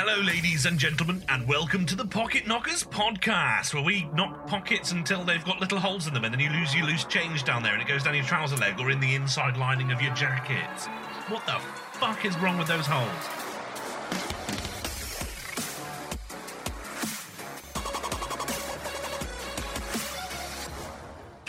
Hello, ladies and gentlemen, and welcome to the Pocket Knockers podcast, where we knock pockets until they've got little holes in them, and then you lose your loose change down there, and it goes down your trouser leg or in the inside lining of your jacket. What the fuck is wrong with those holes?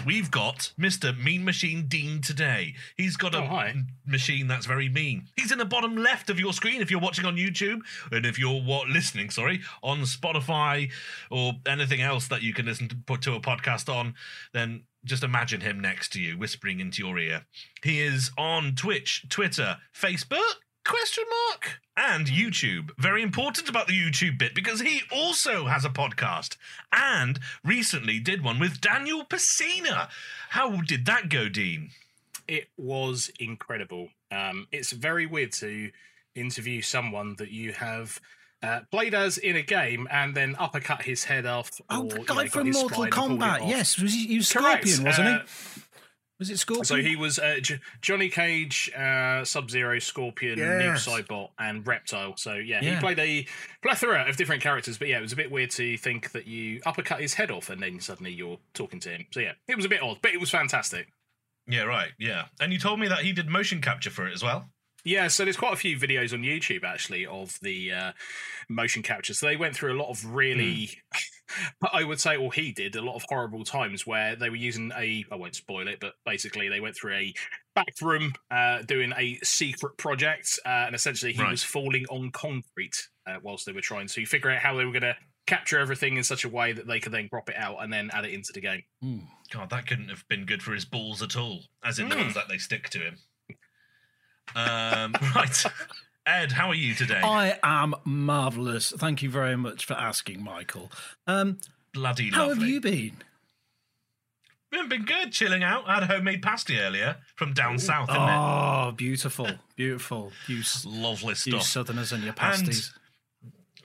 We've got Mr. Mean Machine Dean today. He's got a Oh, hi. machine that's very mean. He's in the bottom left of your screen if you're watching on YouTube, and if you're what, listening, sorry, on Spotify or anything else that you can listen to put to a podcast on, then just imagine him next to you, whispering into your ear. He is on Twitch, Twitter, Facebook. Question mark and YouTube. Very important about the YouTube bit because he also has a podcast and recently did one with Daniel Pesina. How did that go, Dean? It was incredible. Um, it's very weird to interview someone that you have uh, played as in a game and then uppercut his head off. Oh, or, the you know, guy from Mortal spine and pulled it Kombat. off. Yes, was he, he was Correct. Scorpion, wasn't Uh, he? Was it Scorpion? So he was uh, J- Johnny Cage, uh, Sub Zero, Scorpion, Noob Yes. Saibot, and Reptile. So yeah, Yeah. he played a plethora of different characters. But yeah, it was a bit weird to think that you uppercut his head off and then suddenly you're talking to him. So yeah, it was a bit odd, but it was fantastic. Yeah, right. Yeah. And you told me that he did motion capture for it as well. Yeah, so there's quite a few videos on YouTube actually of the uh, motion capture. So they went through a lot of really, I would say, or he did a lot of horrible times where they were using a. I won't spoil it, but basically they went through a back room uh, doing a secret project, uh, and essentially he Right. was falling on concrete uh, whilst they were trying to figure out how they were going to capture everything in such a way that they could then crop it out and then add it into the game. Hmm. God, that couldn't have been good for his balls at all, as in the Mm. ones that they stick to him. Um, right. Ed, how are you today? I am marvelous. Thank you very much for asking, Michael. Um, Bloody how lovely. have you been? Been good, chilling out. I had a homemade pasty earlier from down south, isn't Oh, beautiful, beautiful. You? Lovely you stuff. Southerners and your pasties.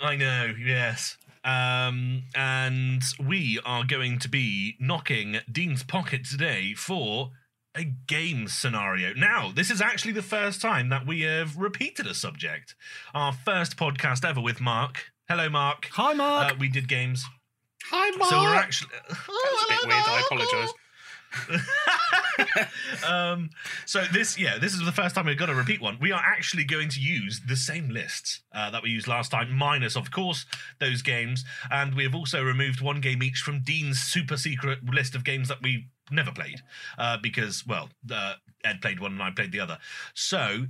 I know, yes. Um, and we are going to be knocking Dean's pocket today for a game scenario. Now, this is actually the first time that we have repeated a subject. Our first podcast ever with Mark. Hello, Mark. Hi, Mark. Uh, we did games. Hi, Mark. So we're actually. That was a bit weird. I apologise. um, so this, yeah, this is the first time we've got to repeat one. We are actually going to use the same lists uh, that we used last time, minus, of course, those games, and we have also removed one game each from Dean's super secret list of games that we never played uh, because, well, uh, Ed played one and I played the other. So.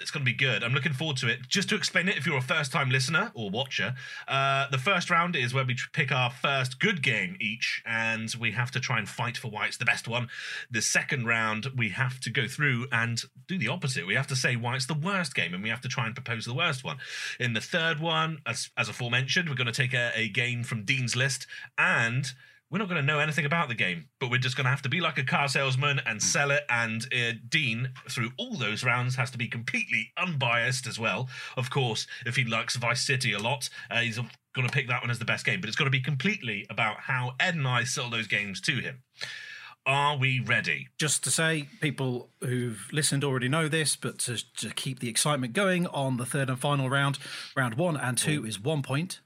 It's going to be good. I'm looking forward to it. Just to explain it, if you're a first time listener or watcher, uh, the first round is where we pick our first good game each, and we have to try and fight for why it's the best one. The second round, we have to go through and do the opposite. We have to say why it's the worst game, and we have to try and propose the worst one. In the third one, as, as aforementioned, we're going to take a, a game from Dean's list, and we're not going to know anything about the game, but we're just going to have to be like a car salesman and sell it. And uh, Dean, through all those rounds, has to be completely unbiased as well. Of course, if he likes Vice City a lot, uh, he's going to pick that one as the best game. But it's got to be completely about how Ed and I sell those games to him. Are we ready? Just to say, people who've listened already know this, but to, to keep the excitement going on the third and final round, round one and two is one point,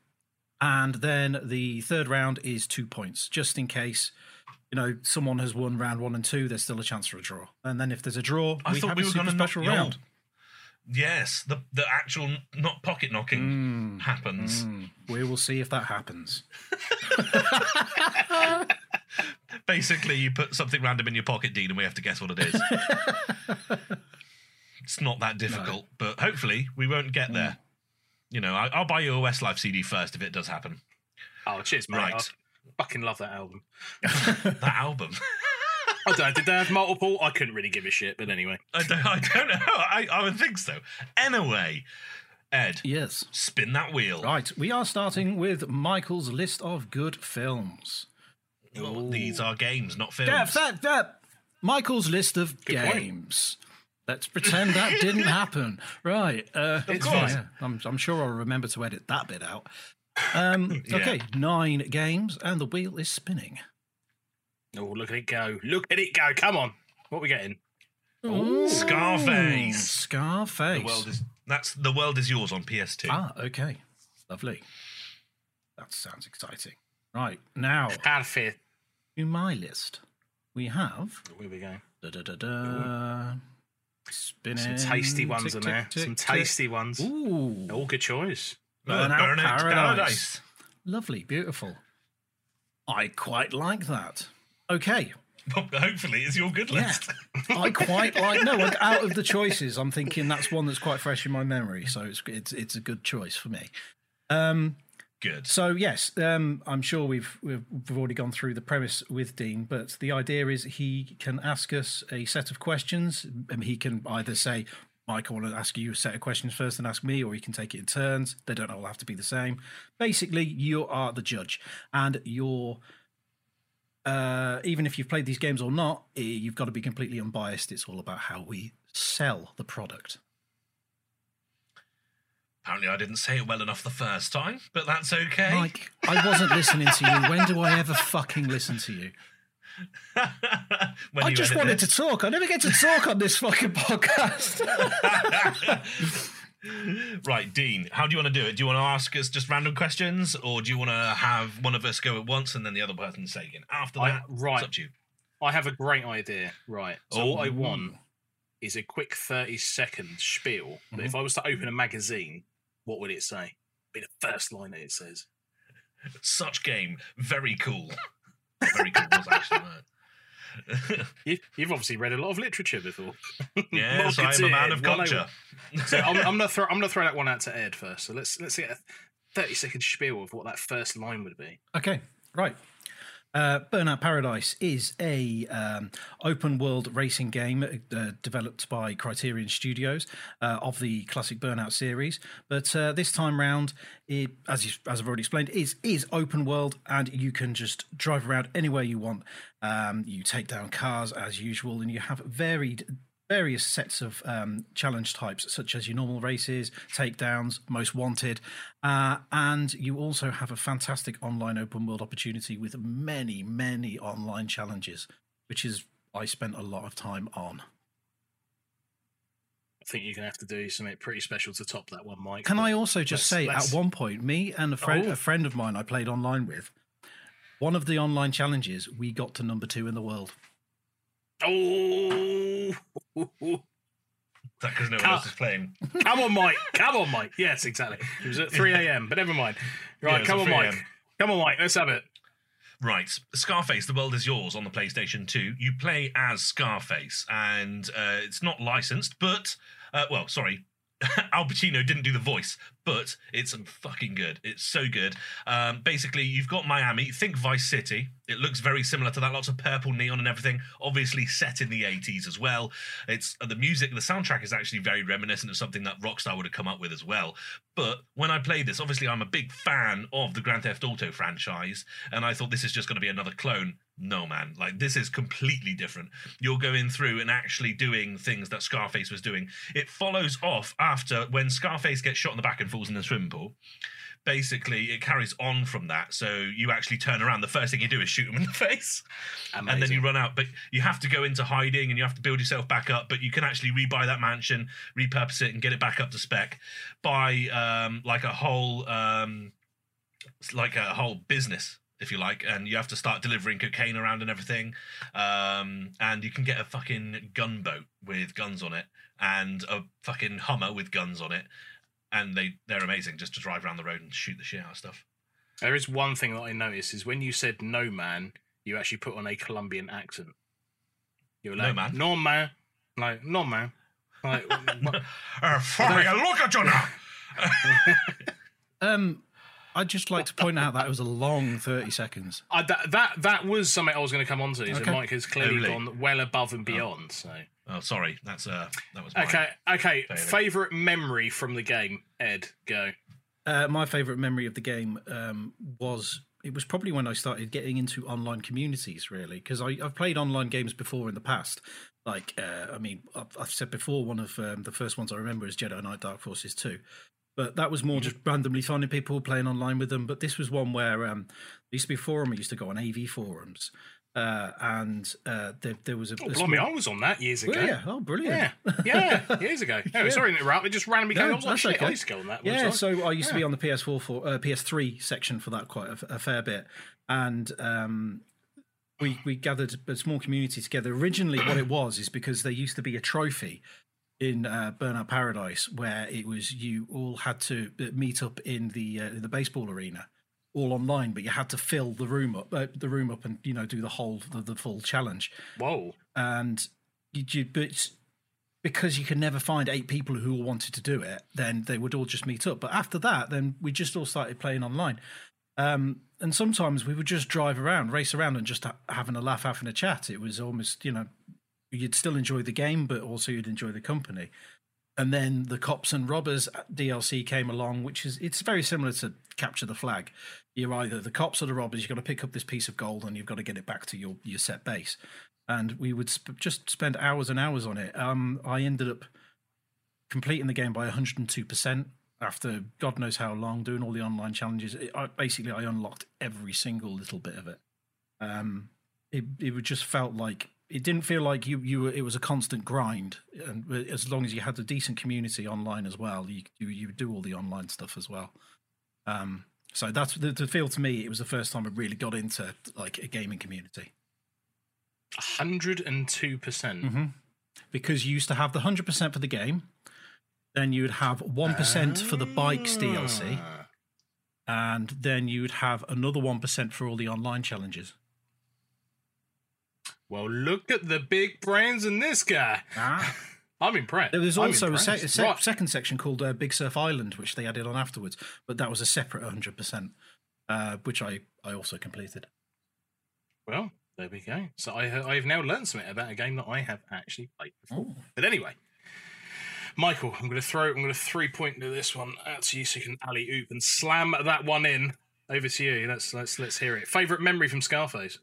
and then the third round is two points, just in case. You know, someone has won round one and two. There's still a chance for a draw, and then if there's a draw, I we thought have we were going to special the round. Yes, the the actual not pocket knocking happens. Mm, we will see if that happens. Basically, you put something random in your pocket, Dean, and we have to guess what it is. it's not that difficult, but hopefully we won't get there. You know, I, I'll buy you a Westlife CD first if it does happen. Oh, cheers, mate. Right. I fucking love that album. That album. I don't know. Did they have multiple? I couldn't really give a shit, but anyway. I don't, I don't know. I, I would think so. Anyway, Ed, Yes. spin that wheel. Right, we are starting with Michael's list of good films. Well, these are games, not films. Yeah, that, that. Michael's list of Good point. games. Let's pretend that didn't happen. Right. Uh, It's yeah, fine. I'm, I'm sure I'll remember to edit that bit out. Um, Okay, nine games, and the wheel is spinning. Oh, look at it go. Look at it go. Come on. What are we getting? Scarface. Scarface. The world is That's The World Is Yours on PS2. Ah, okay. Lovely. That sounds exciting. Right, now Perfect. to my list. We have Here we go. da da da da. Spinning. Some tasty ones tick, in there. tick, Some tasty ones. Ooh, All good choice. Burnout Burnout Paradise. Paradise. lovely, beautiful. I quite like that. Okay, hopefully, it's your good Yeah. list. I quite like. No, like, out of the choices, I'm thinking that's one that's quite fresh in my memory, so it's it's it's a good choice for me. Um, Good. So yes, um, I'm sure we've, we've already gone through the premise with Dean, but the idea is he can ask us a set of questions, and he can either say, "Mike, I want to ask you a set of questions first, and ask me," or he can take it in turns. They don't all have to be the same. Basically, you are the judge, and you're. Uh, even if you've played these games or not, eh, you've got to be completely unbiased. It's all about how we sell the product. Apparently, I didn't say it well enough the first time, but that's okay. Mike, I wasn't listening to you. When do I ever fucking listen to you? When I you just wanted this. to talk. I never get to talk on this fucking podcast. right, Dean, how do you want to do it? Do you want to ask us just random questions, or do you want to have one of us go at once and then the other person say again? After I- that, right. it's up to you. I have a great idea. Right. So oh. what I Oh. want is a quick 30 second spiel. But if I was to open a magazine, what would it say? Be the first line that it says. Such game, very cool. very cool was actually that. You, you've obviously read a lot of literature before. yes, I am a man of culture. So I'm, I'm gonna throw I'm gonna throw that one out to Ed first. So let's let's get a 30 second spiel of what that first line would be. okay, right. Uh, Burnout Paradise is a um, open world racing game uh, developed by Criterion Studios uh, of the classic Burnout series. But uh, this time round, it, as you, as I've already explained, is is open world, and you can just drive around anywhere you want. Um, you take down cars as usual, and you have varied various sets of um, challenge types, such as your normal races, takedowns, most wanted, uh, and you also have a fantastic online open world opportunity with many, many online challenges, which is I spent a lot of time on. I think you're gonna have to do something pretty special to top that one, Mike. Can I also just say, let's- at one point, me and a friend, Oh. a friend of mine I played online with, one of the online challenges, we got to number two in the world. Oh, Is that because no one else is playing? come on, Mike. Come on, Mike. Yes, exactly. It was at 3 a.m., but never mind. Right, was come on, Mike. Come on, Mike. Let's have it. Right, Scarface: The World Is Yours on the PlayStation 2. You play as Scarface, and uh, it's not licensed, but uh, well, sorry, Al Pacino didn't do the voice, but it's fucking good. It's so good. Um, basically, you've got Miami. Think Vice City. It looks very similar to that. Lots of purple neon and everything. Obviously set in the 80s as well. It's uh, the music, the soundtrack is actually very reminiscent of something that Rockstar would have come up with as well. But when I played this, obviously I'm a big fan of the Grand Theft Auto franchise, and I thought this is just going to be another clone. No, man. Like, this is completely different. You're going through and actually doing things that Scarface was doing. It follows off after when Scarface gets shot in the back and falls in the swimming pool. Basically, it carries on from that. So you actually turn around. The first thing you do is shoot him in the face and then you run out. But you have to go into hiding and you have to build yourself back up. But you can actually rebuy that mansion, repurpose it, and get it back up to spec. Buy um, like a whole um, like a whole business. If you like, and you have to start delivering cocaine around and everything, um, and you can get a fucking gunboat with guns on it, and a fucking Hummer with guns on it, and they they're amazing just to drive around the road and shoot the shit out of stuff. There is one thing that I noticed is when you said no man, you actually put on a Colombian accent. You were No man? No man. Like, no man. Like, what- Uh, fucking look at you now. Um, I'd just like to point out that it was a long 30 seconds. I, that, that that was something I was going to come on to. So Okay. Mike has clearly Only. gone well above and beyond. So Oh, sorry, that's uh, that was mine. okay, okay. Failing. Favorite memory from the game, Ed? Go. Uh, my favourite memory of the game um, was it was probably when I started getting into online communities, really, because I've played online games before in the past. Like, uh, I mean, I've, I've said before, one of um, the first ones I remember is Jedi Knight Dark Forces 2. But that was more just randomly finding people playing online with them. But this was one where um, there used to be a forum. I used to go on AV forums, uh, and uh, there, there was a, Oh, blimey, I was on that years ago. Well, yeah, oh, brilliant. Yeah, yeah, years ago. No, Yeah. sorry to interrupt. It just randomly came. No, I was like, shit, I used to go on that. Yeah, website. so I used to be on the PS4 for uh, PS3 section for that quite a, a fair bit, and um, we we gathered a small community together. Originally, what it was is because there used to be a trophy in uh, Burnout Paradise where it was you all had to uh, meet up in the uh, in the baseball arena, all online, but you had to fill the room up, uh, the room up, and you know do the whole the, the full challenge Whoa. and you, you but because you could never find eight people who all wanted to do it, then they would all just meet up. But after that, then we just all started playing online. Um, and sometimes we would just drive around, race around, and just ha- having a laugh, having a chat. It was almost, you know, you'd still enjoy the game, but also you'd enjoy the company. And then the cops and robbers DLC came along, which is it's very similar to capture the flag. You're either the cops or the robbers. You've got to pick up this piece of gold and you've got to get it back to your your set base. And we would sp- just spend hours and hours on it. Um, I ended up completing the game by 102 percent after God knows how long, doing all the online challenges. It, I, basically, I unlocked every single little bit of it. Um, it it would just felt like it didn't feel like you you were, it was a constant grind, and as long as you had a decent community online as well, you you, you would do all the online stuff as well. Um, so that's the, the feel to me. It was the first time I really got into like a gaming community. 102%. percent Mm-hmm. Because you used to have the hundred percent for the game, then you would have one percent for the bikes DLC, Ah. and then you'd have another one percent for all the online challenges. Well, look at the big brains in this guy. Ah. I'm impressed. There was also a, a sec- Right. second section called uh, Big Surf Island, which they added on afterwards, but that was a separate 100%, uh, which I, I also completed. Well, there we go. So I, I've now learned something about a game that I have actually played before. Oh. But anyway, Michael, I'm going to throw. I'm going to three point to this one out to you, so you can alley oop and slam that one in. Over to you. Let's let's let's hear it. Favorite memory from Scarface.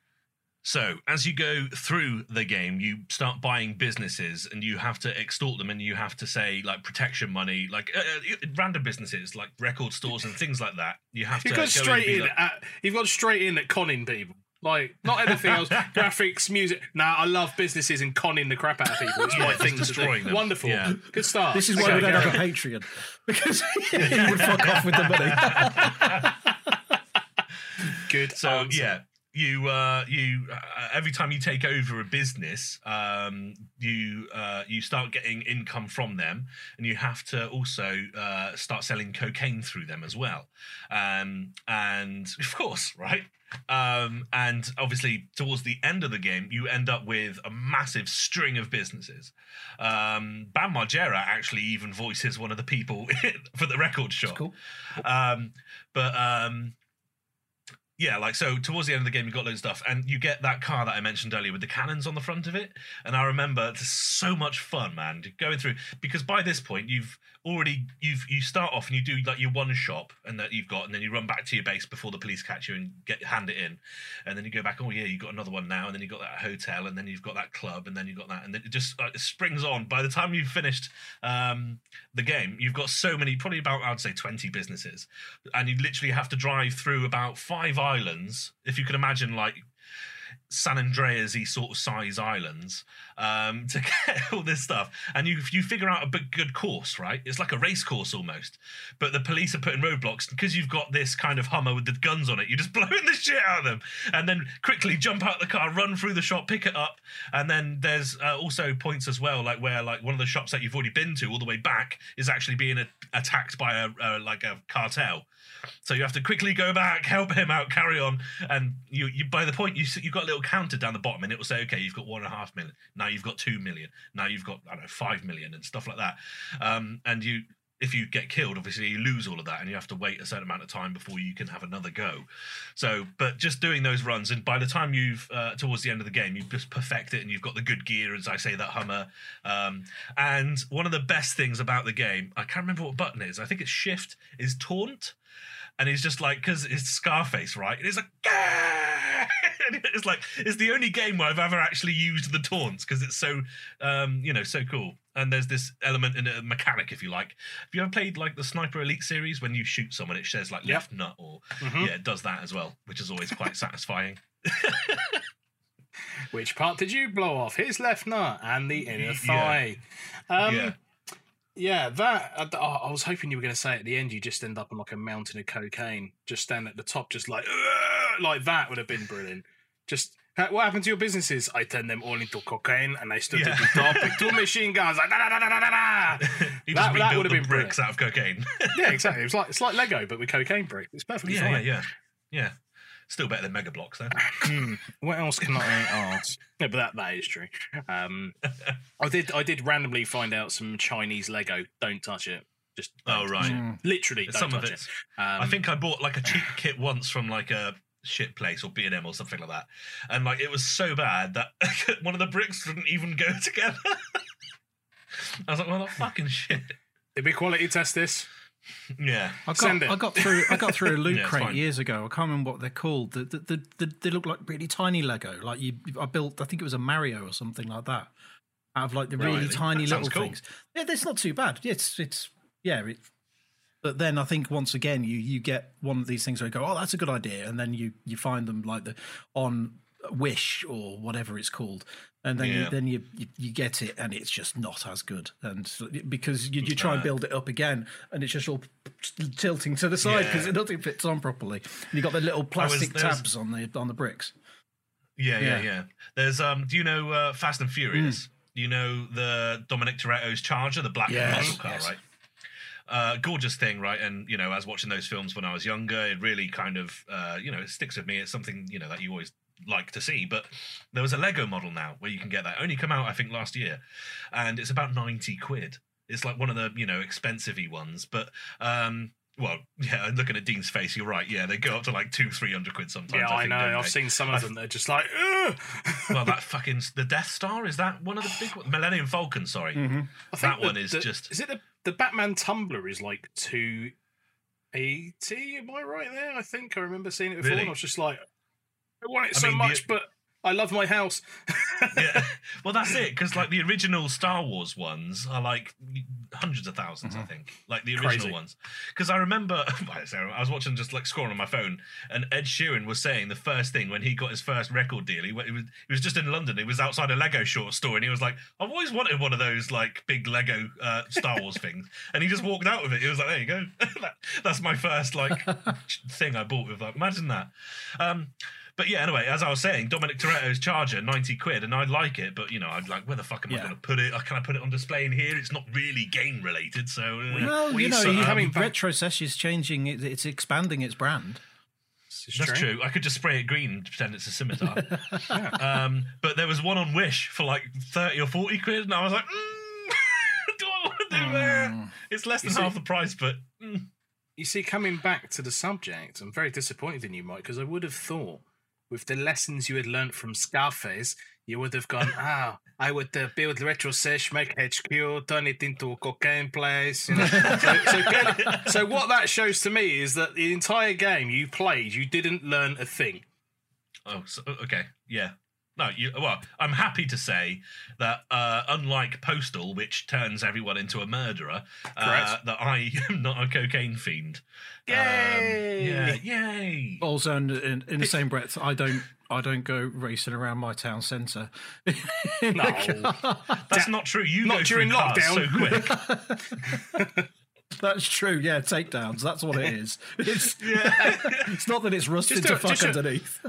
So, as you go through the game, you start buying businesses and you have to extort them and you have to say, like, protection money, like uh, uh, random businesses, like record stores and things like that. You have You've to gone go straight in. like- At, you've gone straight in at conning people. Like not anything else. Graphics, music. Nah, I love businesses and conning the crap out of people. It's Yeah, my thing. destroying them. Wonderful. Yeah. Good start. This is why Okay, we don't have a. Patreon, because he would fuck off with the money. Good. So answer. yeah, you uh, you uh, every time you take over a business, um, you uh, you start getting income from them, and you have to also uh, start selling cocaine through them as well. Um, and of course, right. Um, and obviously, towards the end of the game, you end up with a massive string of businesses. Um, Bam Margera actually even voices one of the people for the record shop. Cool. Um, but um, yeah, like so towards the end of the game, you've got loads of stuff, and you get that car that I mentioned earlier with the cannons on the front of it. And I remember it's so much fun, man, going through because by this point you've already you've you start off and you do like your one shop and that you've got, and then you run back to your base before the police catch you and get hand it in, and then you go back. Oh yeah, you've got another one now, and then you've got that hotel, and then you've got that club, and then you have got that, and then it just like, it springs on. By the time you've finished um, the game, you've got so many, probably about I'd say twenty businesses, and you literally have to drive through about five islands. If you can imagine, like San Andreas y sort of size islands um, to get all this stuff. And you you figure out a big, good course, right? It's like a race course almost. But the police are putting roadblocks because you've got this kind of Hummer with the guns on it. You're just blowing the shit out of them, and then quickly jump out the car, run through the shop, pick it up, and then there's uh, also points as well, like where like one of the shops that you've already been to all the way back is actually being a- attacked by a uh, like a cartel. So you have to quickly go back, help him out, carry on, and you, you by the point you you've got a little counter down the bottom, and it will say, okay, you've got one and a half million. Now you've got two million. Now you've got I don't know five million and stuff like that. Um, and you, if you get killed, obviously you lose all of that, and you have to wait a certain amount of time before you can have another go. So, but just doing those runs, and by the time you've uh, towards the end of the game, you just perfect it, and you've got the good gear, as I say, that Hummer. Um, and one of the best things about the game, I can't remember what button is. I think it's Shift. Is taunt and he's just like because it's Scarface, right? And it's like, "Gah!" It's like it's the only game where I've ever actually used the taunts because it's so, um, you know, so cool. And there's this element in a mechanic, if you like. Have you ever played like the Sniper Elite series? When you shoot someone, it says like left nut, or Mhm. yeah, it does that as well, which is always quite satisfying. Which part did you blow off? His left nut and the inner Yeah. thigh. Um, Yeah. yeah. that. I, I was hoping you were going to say at the end you just end up on like a mountain of cocaine, just stand at the top, just like like that would have been brilliant. Just "Uh, what happened to your businesses? I turned them all into cocaine, and I stood Yeah. at the top with two machine guns. Like, da, da, da, da, da, da. That- that would've been bricks out of cocaine. yeah, exactly. It was like it's like Lego, but with cocaine bricks. It's perfectly yeah, yeah, fine. yeah, yeah. Still better than Mega Bloks though. Hmm, what else can I ask? No, but that that is true. Um, I did I did randomly find out some Chinese Lego. Don't touch it. Just Oh right. it. Mm. Literally, Some of it's. it. Um, I think I bought like a cheap kit once from like a shit place or B and M or something like that, and like it was so bad that one of the bricks didn't even go together. I was like, well, that fucking shit. did we quality test this? Yeah. I got, Send it. I got through. I got through a loot Yeah, crate fine. years ago. I can't remember what they're called. The, the, the, the, they look like really tiny Lego. Like you, I built. I think it was a Mario or something like that. Out of like the really Really? tiny That little cool. things. Yeah, that's not too bad. It's it's yeah. It, but then I think once again you you get one of these things where you go, oh, that's a good idea, and then you you find them like the on Wish or whatever it's called, and then you, then you, you you get it, and it's just not as good, and so- because you, you try and build it up again, and it's just all tilting to the side because Yeah. nothing fits on properly. And you got the little plastic there's- tabs on the on the bricks. Yeah, yeah, Yeah. yeah. There's um. Do you know uh, Fast and Furious? You know the Dominic Toretto's Charger, the black Yes, muscle car, yes. right? Uh, gorgeous thing, right? And you know, as watching those films when I was younger, it really kind of, uh, you know, it sticks with me. It's something you know that you always like to see. But there was a Lego model now where you can get that. Only come out, I think, last year, and it's about ninety quid. It's like one of the you know expensive-y ones, but um, well, yeah. Looking at Dean's face, you're right. Yeah, they go up to like two, three hundred quid sometimes. yeah, I, I think, know. I've they? seen some of them. They're just like, Ugh! well, that fucking the Death Star is that one of the big ones? Millennium Falcon. Sorry, Mm-hmm. That the- one is the- just- Is it the the Batman Tumbler is like two eighty? Am I right there? I think I remember seeing it before, Really? and I was just like, I want it I so mean, the- much, but I love my house. yeah. Well, that's it because like the original Star Wars ones are like hundreds of 1000s I think, like the original Crazy. ones. Because I remember, I was watching just like scrolling on my phone, and Ed Sheeran was saying the first thing when he got his first record deal. He, he was he was just in London. He was outside a Lego short store, and he was like, "I've always wanted one of those like big Lego uh, Star Wars things." And he just walked out with it. He was like, "There you go. That- That's my first like thing I bought with like. Imagine that." Um, but yeah, anyway, as I was saying, Dominic Toretto's Charger, 90 quid, and I like it, but you know, I'd like, where the fuck am I Yeah. going to put it? Can I put it on display in here? It's not really game related, so. uh, Well, we you know, sort of you, having back- Retro Sesh is changing. It, it's expanding its brand. This That's true. I could just spray it green and pretend it's a scimitar. um, but there was one on Wish for like 30 or 40 quid, and I was like, mm, do I want to do that? Mm. It's less than You see- half the price, but. Mm. You see, coming back to the subject, I'm very disappointed in you, Mike, because I would have thought with the lessons you had learnt from Scarface, you would have gone, ah, I would uh, build Retro Sesh, make HQ, turn it into a cocaine place. You know? so, so, clearly- so what that shows to me is that the entire game you played, you didn't learn a thing. Oh, so, okay, yeah. No, you, well, I'm happy to say that uh, unlike Postal, which turns everyone into a murderer, uh, that I am not a cocaine fiend. Um, Yay! yeah, yay! Also, in, in, in the same breath, I don't. I don't go racing around my town centre. No. That's not true. You Not go during through cars lockdown. so quick. That's true. Yeah, takedowns. That's what it is. It's, yeah, it's not that it's rusted Just to it, fuck just do it. underneath.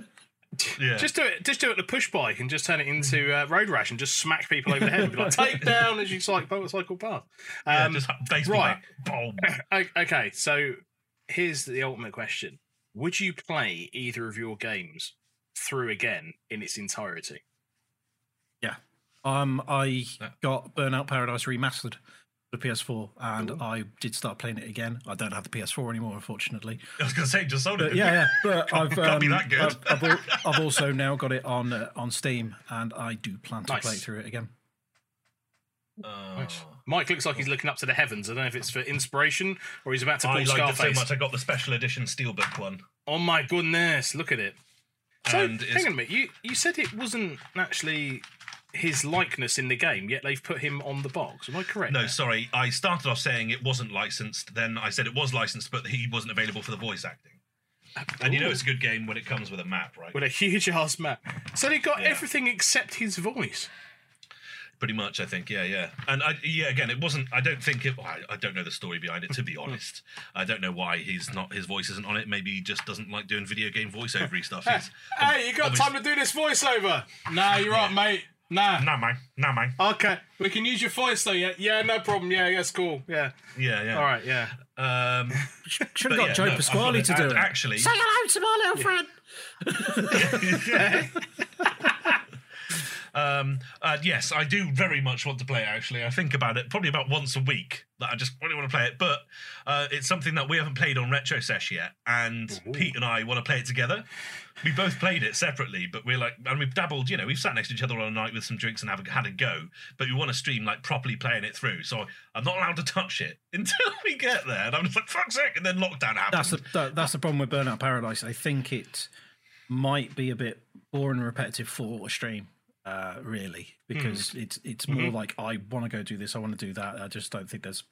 Yeah. Just do it. Just do it at the push bike and just turn it into uh, road rash and just smack people over the head and be like, "Take down as you cycle motorcycle past." yeah, Um, just right. bat. Boom. okay, so here's the ultimate question: Would you play either of your games through again in its entirety? Yeah. Um, I Yeah. got Burnout Paradise remastered for PS4, and Ooh. I did start playing it again. I don't have the PS4 anymore, unfortunately. I was going to say, just sold it. Yeah, yeah. But I've Can't be um, that good. I've, I've, al- I've also now got it on uh, on Steam, and I do plan to Nice. play through it again. Oh. Mike looks like he's looking up to the heavens. I don't know if it's for inspiration or he's about to pull I liked it so much. I got the special edition Steelbook one. Oh my goodness! Look at it. So And it's- hang on a minute. You you said it wasn't actually his likeness in the game, yet they've put him on the box. Am I correct? No, there? sorry. I started off saying it wasn't licensed. Then I said it was licensed, but he wasn't available for the voice acting. And you know it's a good game when it comes with a map, right? with a huge ass map. So they got Yeah. everything except his voice. Pretty much, I think. Yeah, yeah. And I, yeah, again, it wasn't. I don't think it. I, I don't know the story behind it. To be hmm. honest, I don't know why he's not. His voice isn't on it. Maybe he just doesn't like doing video game voiceovery stuff. He's, Hey, you got time to do this voiceover? Nah, you're right, mate. Nah. Nah, man. Nah, man. Okay, we can use your voice though. Yeah, yeah, no problem. Yeah, that's cool. Yeah. Yeah, yeah. All right. Yeah. Um, Should have got yeah, Joe no, Pasquale to do and it. Actually, Say hello to my little friend. Um, uh, yes, I do very much want to play it. Actually, I think about it probably about once a week. That I just really want to play it, but uh, it's something that we haven't played on Retro Sesh yet, and Ooh. Pete and I want to play it together. We both played it separately, but we're like, and we've dabbled. You know, we've sat next to each other on a night with some drinks and have a, had a go. But we want to stream like properly playing it through. So I'm not allowed to touch it until we get there. And I'm just like, fuck's sake! And then lockdown happens. That's the that, that's the problem with Burnout Paradise. I think it might be a bit boring and repetitive for a stream, uh, really, because it's it's more like I want to go do this, I want to do that. I just don't think there's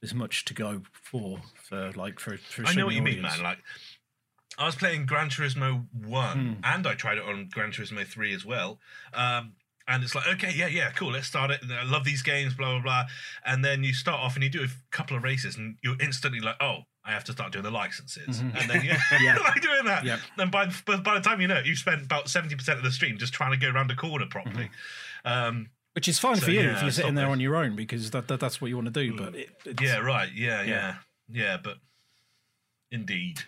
there's much to go for for like for. for I know what you streaming mean, man. Like, I was playing Gran Turismo One, Hmm. and I tried it on Gran Turismo Three as well. Um, and it's like, okay, yeah, yeah, cool. Let's start it. I love these games, blah blah blah. And then you start off and you do a couple of races, and you're instantly like, oh, I have to start doing the licenses, Mhm. and then yeah, Yeah. like doing that. Yep. And by by by the time you know it, you've spent about seventy percent of the stream just trying to go around a corner properly. Um, Which is fine So, for you yeah, if you're sitting there on your own because that, that that's what you want to do. But it, it's, yeah, right. Yeah, Yeah. yeah, yeah. But indeed.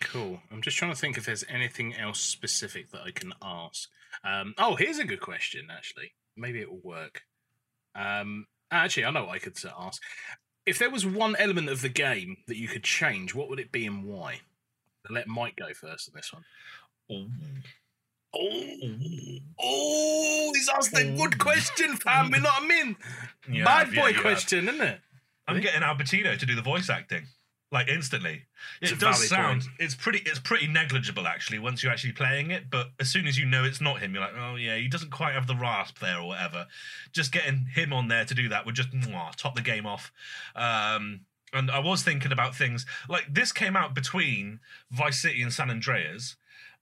Cool. I'm just trying to think if there's anything else specific that I can ask. Um, oh, here's a good question. Actually, maybe it will work. Um, actually, I know what I could ask. If there was one element of the game that you could change, what would it be and why? I'll let Mike go first on this one. Ooh. Oh, oh, he's asked a good question, fam. You know what I mean? You Bad have, yeah, boy you question, isn't it? I'm getting Al Pacino to do the voice acting, like instantly. It's It does sound. point. It's pretty. It's pretty negligible actually once you're actually playing it. But as soon as you know it's not him, you're like, oh yeah, he doesn't quite have the rasp there or whatever. Just getting him on there to do that would just mwah, top the game off. Um, and I was thinking about things like this came out between Vice City and San Andreas.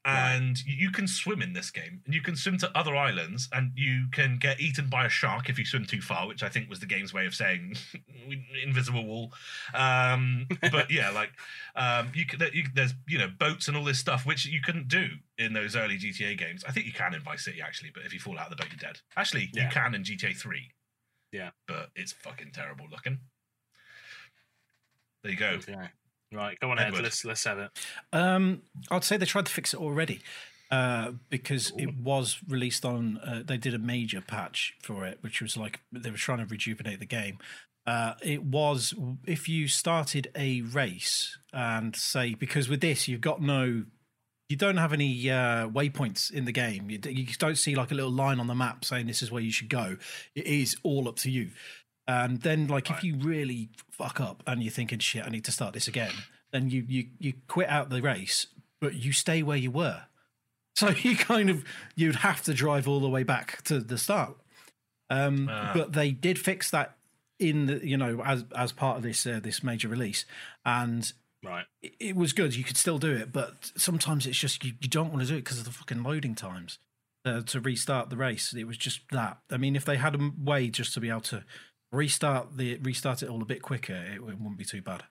And you you can swim in this game, and you can swim to other islands, and you can get eaten by a shark if you swim too far, which I think was the game's way of saying invisible wall. Um, but yeah, like um, you, can, you there's you know boats and all this stuff which you couldn't do in those early GTA games. I think you can in Vice City actually, but if you fall out of the boat, you're dead. Actually, you can in GTA Three. Yeah. but it's fucking terrible looking. There you go. Right, go on ahead. Edward. Let's let's have it. Um, I'd say they tried to fix it already uh, because it was released on. Uh, they did a major patch for it, which was like they were trying to rejuvenate the game. Uh, it was if you started a race and say because with this you've got no. You don't have any uh, waypoints in the game. You, you don't see like a little line on the map saying this is where you should go. It is all up to you. And then, like, if you really fuck up and you're thinking, "Shit, I need to start this again," then you you you quit out the race, but you stay where you were. So you kind of you'd have to drive all the way back to the start. Um, Ah. But they did fix that in the you know as as part of this uh, this major release, and Right. it, it was good. You could still do it, but sometimes it's just you, you don't want to do it because of the fucking loading times uh, to restart the race. It was just that. I mean, if they had a way just to be able to restart the restart it all a bit quicker, it, it wouldn't be too bad.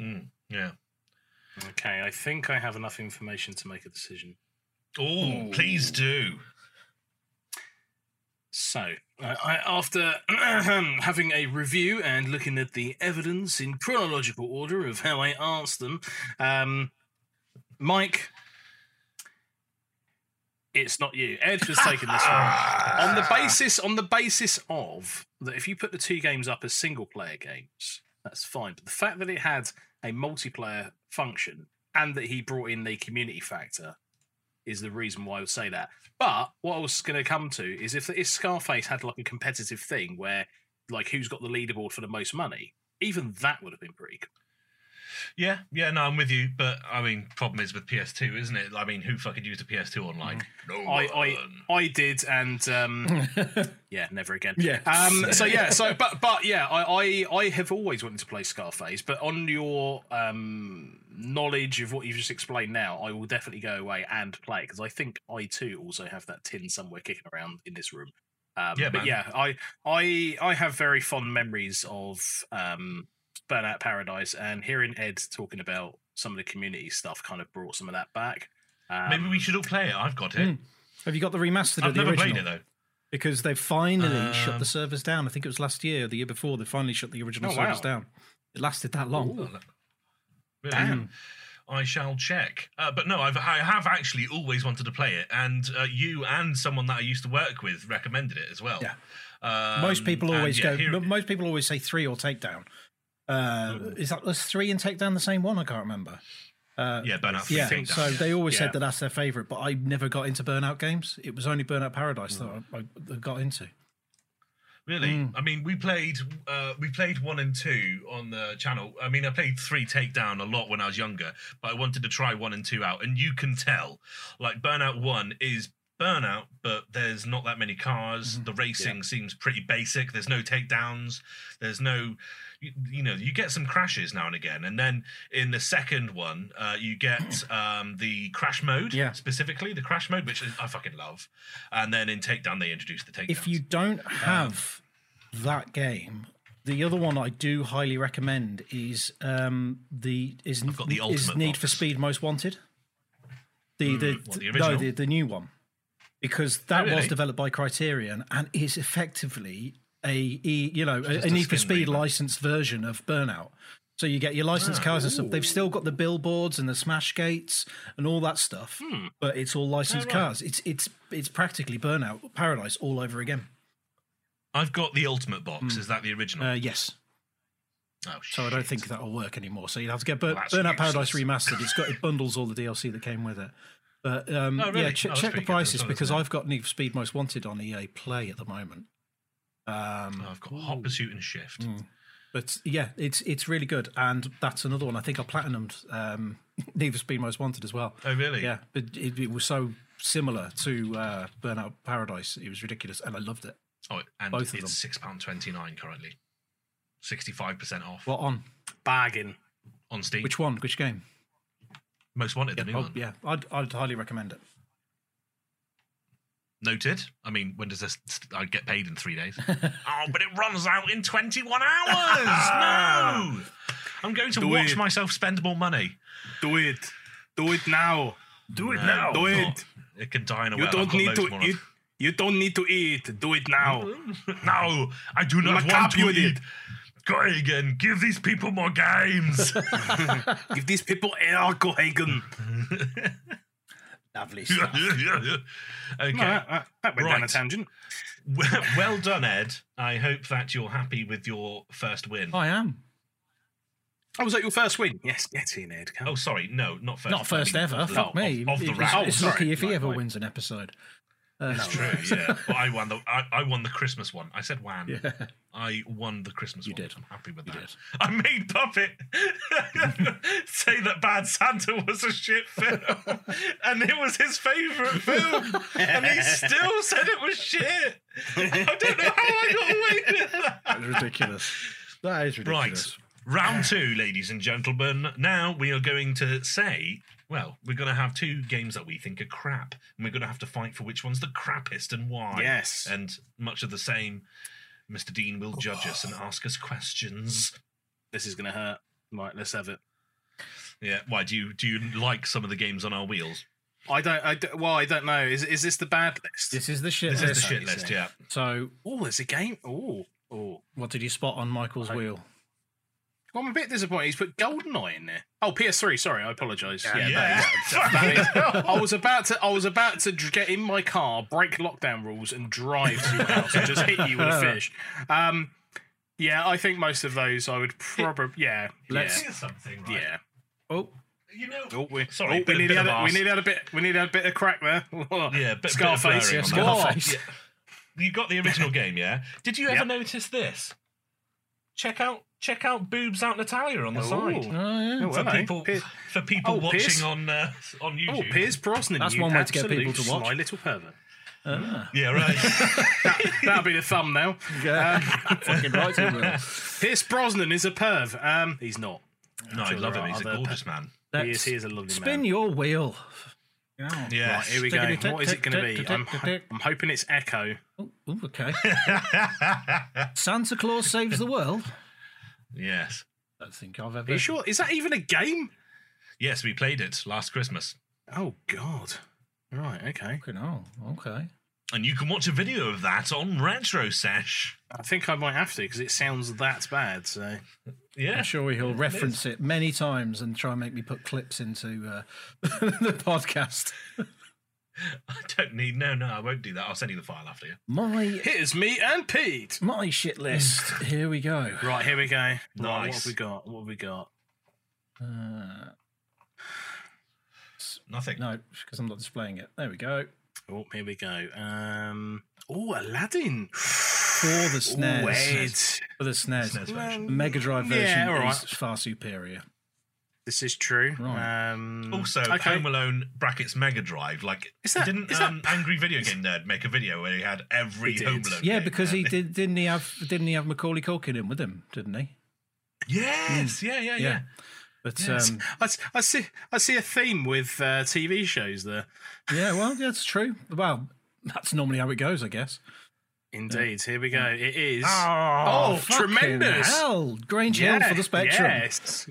Mm, yeah. Okay, I think I have enough information to make a decision. Oh, please do. So, uh, I, after having a review and looking at the evidence in chronological order of how I asked them, um, Mike, it's not you. Ed has taken this one on the basis on the basis of that if you put the two games up as single player games, that's fine. But the fact that it had a multiplayer function and that he brought in the community factor is the reason why I would say that. But what I was going to come to is if if Scarface had like a competitive thing where like who's got the leaderboard for the most money, even that would have been pretty cool. Yeah, yeah, no, I'm with you. But I mean, problem is with PS2, isn't it? I mean, who fucking used a PS2 online? No I, I one. I did, and um, yeah, never again. Yeah. Um. So yeah. So but but yeah, I, I I have always wanted to play Scarface, but on your um knowledge of what you've just explained now, I will definitely go away and play because I think I too also have that tin somewhere kicking around in this room. Um, Yeah, but man. yeah, I I I have very fond memories of um, Burnout Paradise, and hearing Ed talking about some of the community stuff kind of brought some of that back. Um, Maybe we should all play it. I've got it. Mm. Have you got the remastered I've of the never original? played it though. Because they've finally shut Um, the servers down. I think it was last year, or the year before. They finally shut the original Oh, servers wow. down. It lasted that long. Oh, Really? Damn. I shall check. Uh, but no, I've, I have actually always wanted to play it, and uh, you and someone that I used to work with recommended it as well. Yeah. Um, most people and always yeah, go. here- most people always say three or takedown. Uh, is that was three and takedown the same one? I can't remember. Uh, yeah, Burnout. Yeah, Takedown, so they always Yeah. said that that's their favorite, but I never got into Burnout games. It was only Burnout Paradise that I, I got into. Really? Mm. I mean, we played uh, we played one and two on the channel. I mean, I played three Takedown a lot when I was younger, but I wanted to try one and two out, and you can tell, like Burnout One is Burnout, but there's not that many cars. Mm-hmm. The racing seems pretty basic. There's no takedowns. There's no, you, you know, you get some crashes now and again, and then in the second one, uh, you get um, the crash mode, Yeah. specifically the crash mode, which I fucking love. And then in Takedown, they introduce the takedowns. If you don't have that game, the other one I do highly recommend is um, the is, the is Need for. Speed Most Wanted. The the, what, the no the, the new one because that Oh, really? was developed by Criterion and is effectively a e, you know a, a Need for Speed licensed version of Burnout. So you get your licensed cars and stuff. They've still got the billboards and the smash gates and all that stuff, but it's all licensed Oh, right. cars. It's it's it's practically Burnout Paradise all over again. I've got the Ultimate box. Is that the original? Uh, yes. oh, So I don't think that'll work anymore. So you'll have to get Bur- Well, Burnout Paradise remastered. It's got it bundles all the DLC that came with it. But um, Oh, really? yeah, ch- check the prices because? I've got Need for Speed Most Wanted on EA Play at the moment. Um, Oh, I've got Hot Pursuit and Shift. Mm. but yeah, it's it's really good, and that's another one. I think I platinumed um, Need for Speed Most Wanted as well. Oh, really? Yeah, but it, it was so similar to uh, Burnout Paradise. It was ridiculous, and I loved it. Oh, and Both of it's six pound twenty nine currently. Sixty five percent off What on? bagging. on Steam. Which one? Which game? Most wanted, the new Oh, one. yeah, I'd, I'd highly recommend it. Noted. I mean, when does this? I get paid in three days. oh, but it runs out in twenty one hours. no, I'm going to Do watch it. myself spend more money. Do it. Do it now. Do it now. Do it. It can die in a You well. Don't need to you, of- you don't need to eat. Do it now. no, I do not I'ma want to eat. it. Go again. Give these people more games. Give these people alcohol. Hagen. Lovely stuff. okay. that, that- that went down a tangent. Well, well done, Ed. I hope that you're happy with your first win. I am. Oh, was that your first win? Yes, get in, Ed. Come Oh, sorry, no, not first. Not first I mean, ever. Fuck me. Of, of the it's, round. it's oh, sorry. lucky if he Right, ever right. wins an episode. Uh, It's true, yeah. But I won the I, I won the Christmas one. I said wham. Yeah. I won the Christmas You one. did. I'm happy with You that. did. I made Puppet say that Bad Santa was a shit film, and it was his favourite film, and he still said it was shit. I don't know how I got away with that. That's ridiculous. That is ridiculous. Right. Round two, ladies and gentlemen. Now we are going to say, well, we're going to have two games that we think are crap, and we're going to have to fight for which one's the crappiest and why. Yes. And much of the same, Mr. Dean will oh. judge us and ask us questions. This is going to hurt. Right, let's have it. Yeah. Why do you do you like some of the games on our wheels? I don't. I don't, well, I don't know. Is is this the bad list? This is the shit This is the list. shit list. Yeah. So, Oh, there's a game. Oh, oh. what did you spot on Michael's I- wheel? Well, I'm a bit disappointed. He's put GoldenEye in there. Oh, PS3. Sorry, I apologise. Yeah, Yeah. that- that is- I was about to. I was about to get in my car, break lockdown rules, and drive to your house and just hit you with a fish. Um, yeah, I think most of those I would probably. Yeah, Let's- yeah, something, right? yeah. Oh, You know. Oh, we, Sorry, oh, we need bit a, we need had a bit. We need a bit of crack there. Yeah, bit, Scarface. Bit yeah, blurring on that. Scarface. Yeah. You got the original game, yeah? Did you ever Yep. notice this? Check out check out boobs out Natalia on the Oh. side. Oh, yeah. Oh, For hello. people Pierce- for people Oh, watching Pierce- on uh, on Oh, YouTube. Pierce Brosnan. That's you one way to get absolute people to watch. Sly little pervert. Ah. Yeah, right. That'll be the thumbnail. Yeah. Fucking right, he will. Pierce Brosnan is a perv. Um, he's not. No, I love him. He's a other gorgeous man. He is, he is a lovely man. spin man. your wheel. Yeah. Yes. Right, here we go. Tick What is it tick going to tick be? I'm, tick tick. I'm hoping it's Echo. Oh, oh, okay. Santa Claus saves the world. Yes. I don't think I've ever. Are you sure? Is that even a game? Yes, we played it last Christmas. Oh God. Right. Okay. Okay, no. Okay. And you can watch a video of that on Retro Sesh. I think I might have to because it sounds that bad. So Yeah. I'm sure he'll reference it many times and try and make me put clips into uh, the podcast. I don't need. No, no, I won't do that. I'll send you the file after you. My here's me and Pete. my shit list. Here we go. Right. Here we go. Right, what Nice. have we got? What have we got? Uh, Nothing. no, because I'm not displaying it. There we go. Oh, here we go. Um. Oh, Aladdin. For the Ooh, SNES. For the SNES. SNES version. The Mega Drive Yeah, version all right. is far superior. This is true. Right. Um, Also, okay. Home Alone brackets Mega Drive. Like, Is that- didn't is that- um, Angry Video Game Nerd make a video where he had every He. Home Alone? Yeah, game? because he did. Didn't he have? Didn't he have Macaulay Culkin in with him? Didn't he? Yes, yeah, yeah, yeah. But Yes. um, I, s- I see. I see a theme with uh, TV shows there. yeah, well, that's true. Well, that's normally how it goes, I guess. Indeed. Here we go. It is. Oh, fucking tremendous. Hell, Grange Hill for the Spectrum. Yes.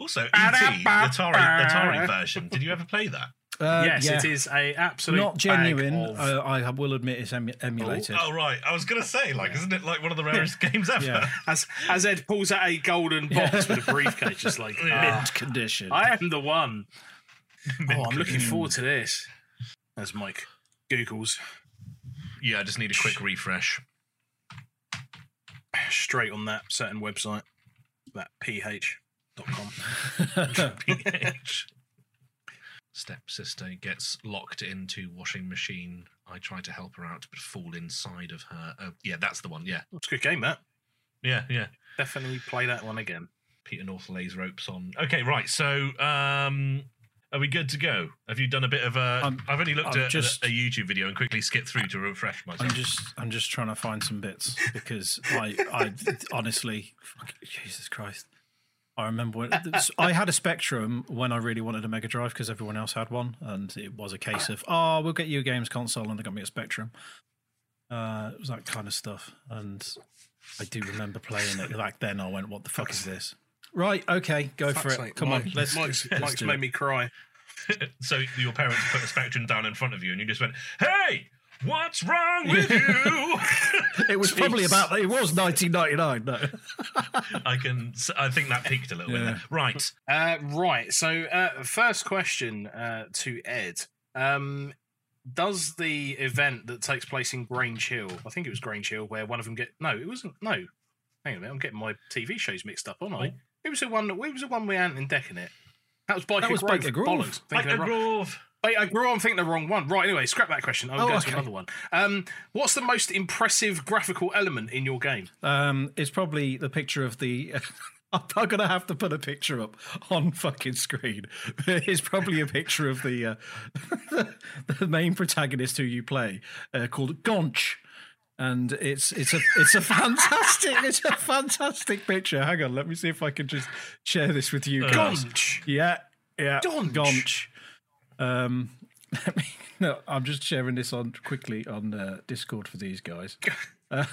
Also, ET, the Atari, the Atari version. Did you ever play that? Uh, yes, yeah. it is a absolute Not bag genuine. of- Uh, I will admit it's emu- emulated. Oh right, I was gonna say, like, isn't it like one of the rarest games ever? Yeah. as as Ed pulls out a golden box with a briefcase, just like Yeah. "Ah, Mint condition. I am the one. Mint Oh, I'm looking forward to this. As Mike Google's Yeah, I just need a quick refresh. straight on that certain website, that ph.com. PH. Stepsister gets locked into washing machine. I try to help her out, but fall inside of her. Oh, yeah, that's the one. Yeah, It's a good game, that. yeah, yeah. Definitely play that one again. Peter North lays ropes on. Okay, right. So, um, are we good to go? Have you done a bit of a? I'm- have only looked I'm at just- a, a YouTube video and quickly skipped through to refresh myself. I'm just, I'm just trying to find some bits because I, I honestly, fuck, Jesus Christ, I remember when I had a Spectrum when I really wanted a Mega Drive because everyone else had one, and it was a case of, oh, we'll get you a games console, and they got me a Spectrum. Uh, it was that kind of stuff, and I do remember playing it back then. I went, "What the fuck is this?" Right, okay, go for it. sake, Come Mike, on, let's. Mike's, let's Mike's do made it. me cry. so your parents put a spectrum down in front of you, and you just went, "Hey, what's wrong with you?" It was probably about. It was 1999. No. I can. I think that peaked a little bit. There. Right. Uh, right. So, uh, first question uh, to Ed. Um, does the event that takes place in Grange Hill, I think it was Grange Hill, where one of them get no, it wasn't. No, hang on a minute, I'm getting my TV shows mixed up, aren't I? Oh. It was the one. It was the one with Ant and Dec in it. That was Byker That was Grove. Byker Grove. Bollocks. Thinking Like of a the wrong- grove. Wait, I grew. I'm thinking the wrong one. Right. Anyway, scrap that question. I'll Oh, go okay. to another one. Um, what's the most impressive graphical element in your game? Um, it's probably the picture of the. I'm gonna have to put a picture up on fucking screen. It's probably a picture of the uh, the main protagonist who you play, uh, called Gonch, and it's it's a it's a fantastic it's a fantastic picture. Hang on, let me see if I can just share this with you guys. Gonch. Yeah, yeah, Gonch. Gonch. Um, let me, no, I'm just sharing this on quickly on uh, Discord for these guys.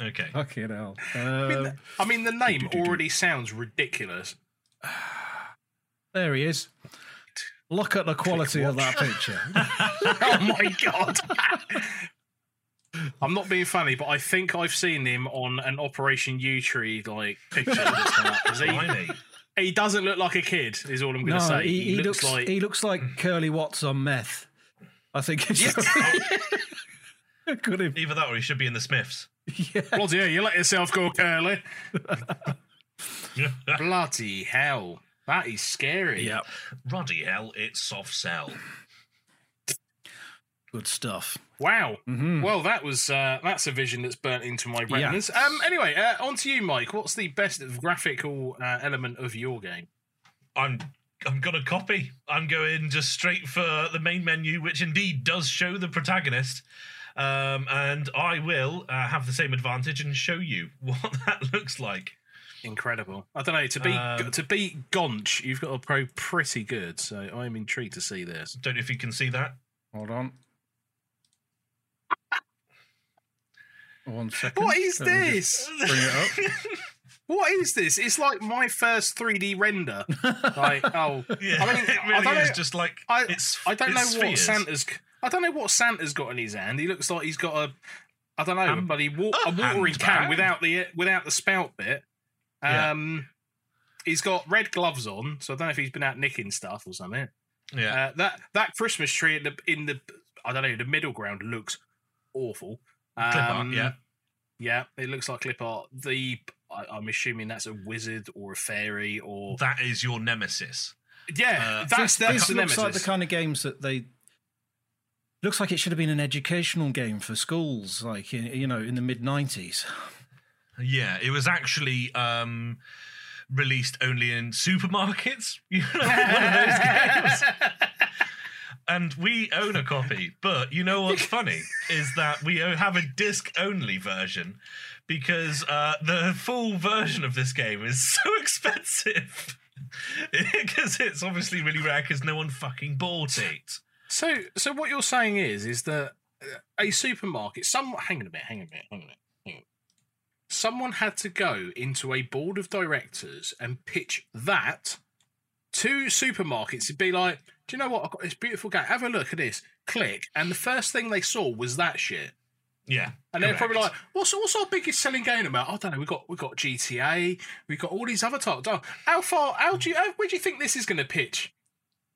Okay. Fucking hell. I mean, Um, the, I mean, the name already sounds ridiculous. There he is. Look at the quality of that picture. oh my god. I'm not being funny, but I think I've seen him on an Operation Yewtree like picture. that's come up. 'Cause Blimey. he, he doesn't look like a kid. Is all I'm going no, to say. he, he looks, looks like he looks like hmm. Curly Watts on meth. I think it's could have Either that, or he should be in the Smiths. yeah. bloody hell. You let yourself go, Curly. Bloody hell, that is scary. yeah, Ruddy hell, it's soft cell. Good stuff. Wow. Mhm. Well, that was uh, that's a vision that's burnt into my retinas. Um. Anyway, uh, on to you, Mike. What's the best graphical uh, element of your game? I'm I'm gonna copy. I'm going just straight for the main menu, which indeed does show the protagonist. Um, and I will uh, have the same advantage and show you what that looks like. Incredible. I don't know. To beat Um, to beat Gonch, you've got to pro pretty good. So I'm intrigued to see this. Don't know if you can see that. Hold on. One second. What is Let this? Bring it up. What is this? It's like my first 3D render. Like, oh, Yeah, I mean, it I don't is know- just like I, it's. I don't know it's what. Santa's. I don't know what Santa's got in his hand. He looks like he's got a. I don't know, a Um, bloody wa- a a watering can handbag. without the without the spout bit. Yeah. Um, he's got red gloves on, so I don't know if he's been out nicking stuff or something. Yeah, Uh, that that Christmas tree in the in the I don't know the middle ground looks awful. Clip art. Um, Yeah, yeah, it looks like clip art. The I, I'm assuming that's a wizard or a fairy or that is your nemesis. yeah, uh, that's this, that's this the looks nemesis. like the kind of games that they. Looks like it should have been an educational game for schools, like in, you know, in the mid '90s. Yeah, it was actually um, released only in supermarkets. You know, one of those games. And we own a copy, but you know what's funny is that we have a disc-only version because uh, the full version of this game is so expensive. Because it's obviously really rare because no one fucking bought it. So, so what you're saying is, is that uh, a supermarket, some, hang on a bit, hang on a bit, hang on a on. Someone had to go into a board of directors and pitch that to supermarkets and be like, do you know what? I've got this beautiful game. Have a look at this. Click. And the first thing they saw was that shit. Yeah, And they're probably like, "What's what's our biggest selling game about?" I don't know. We got we got GTA. We've got all these other titles. How far? How do you? How, where do you think this is going to pitch?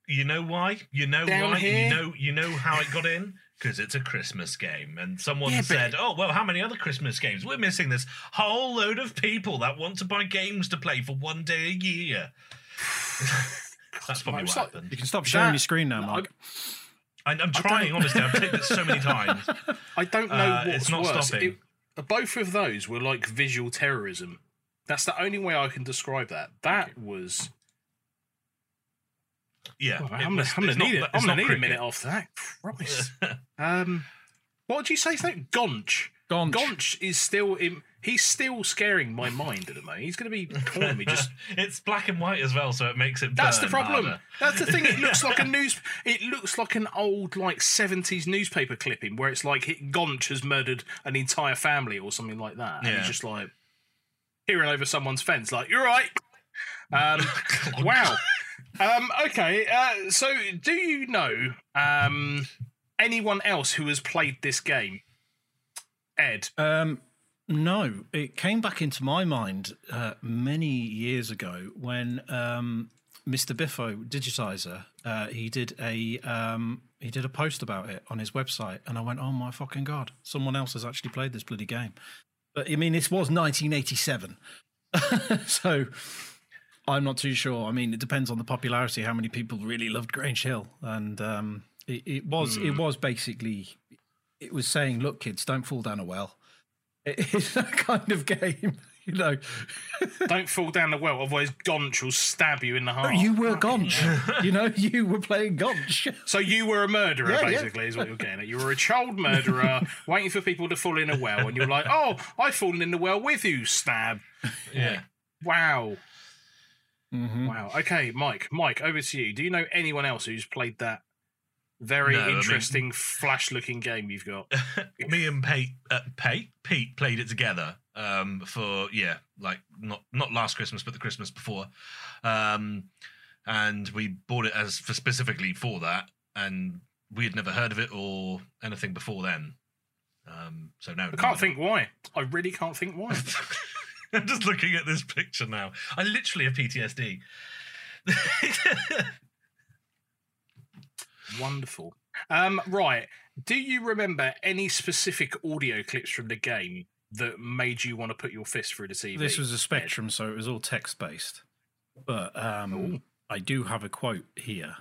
You know why? You know Down why? here? You know you know how it got in? Because it's a Christmas game. And someone Yeah, said, Oh, well, how many other Christmas games? We're missing this whole load of people that want to buy games to play for one day a year. That's probably it's what like- happened. You can stop sharing That- your screen now, I- Mark. I, I'm trying, honestly. I've taken it so many times. I don't know Uh, what's it's not worse. stopping. It- both of those were like visual terrorism. That's the only way I can describe that. That was. Yeah. Oh, I'm, was- gonna, I'm gonna need not- it. I'm it's gonna not need a cricket. minute off that. Christ. um, what did you say? Something Gonch. Gonch. Gonch is still in. He's still scaring my mind at the moment. He's going to be calling me just it's black and white as well, so it makes it. That's the problem. harder. That's the thing. It looks like a news. It looks like an old like seventies newspaper clipping where it's like hit Gonch has murdered an entire family or something like that. And Yeah. he's just like peering over someone's fence, like you're right. Um, wow. Um, okay. Uh, so, do you know um, anyone else who has played this game? Ed. Um, no, it came back into my mind uh, many years ago when um, Mr. Biffo Digitiser uh, he did a um, he did a post about it on his website, and I went, "Oh my fucking god! Someone else has actually played this bloody game." But I mean, this was 1987, so I'm not too sure. I mean, it depends on the popularity, how many people really loved Grange Hill, and um, it, it was it was basically it was saying, "Look, kids, don't fall down a well." It is that kind of game, you know. Don't fall down the well, otherwise Gonch will stab you in the heart. you were Gonch, you know. You were playing Gonch. So you were a murderer, Yeah, yeah. basically, is what you're getting at. You were a child murderer waiting for people to fall in a well, and you're like, "Oh, I've fallen in the well with you." Stab. Yeah. Wow. Mm-hmm. Wow. Okay, Mike. Mike, over to you. Do you know anyone else who's played that very No, I mean- interesting, flash-looking game you've got? me and Pete, uh, Pete, Pete played it together um, for yeah, like not not last Christmas, but the Christmas before, um, and we bought it as for specifically for that, and we had never heard of it or anything before then. Um, so now I can't think why. I really can't think why. I'm just looking at this picture now. I literally have PTSD. Wonderful. Um, right. Do you remember any specific audio clips from the game that made you want to put your fist through the TV? This was a Spectrum, so it was all text based. But um, I do have a quote here.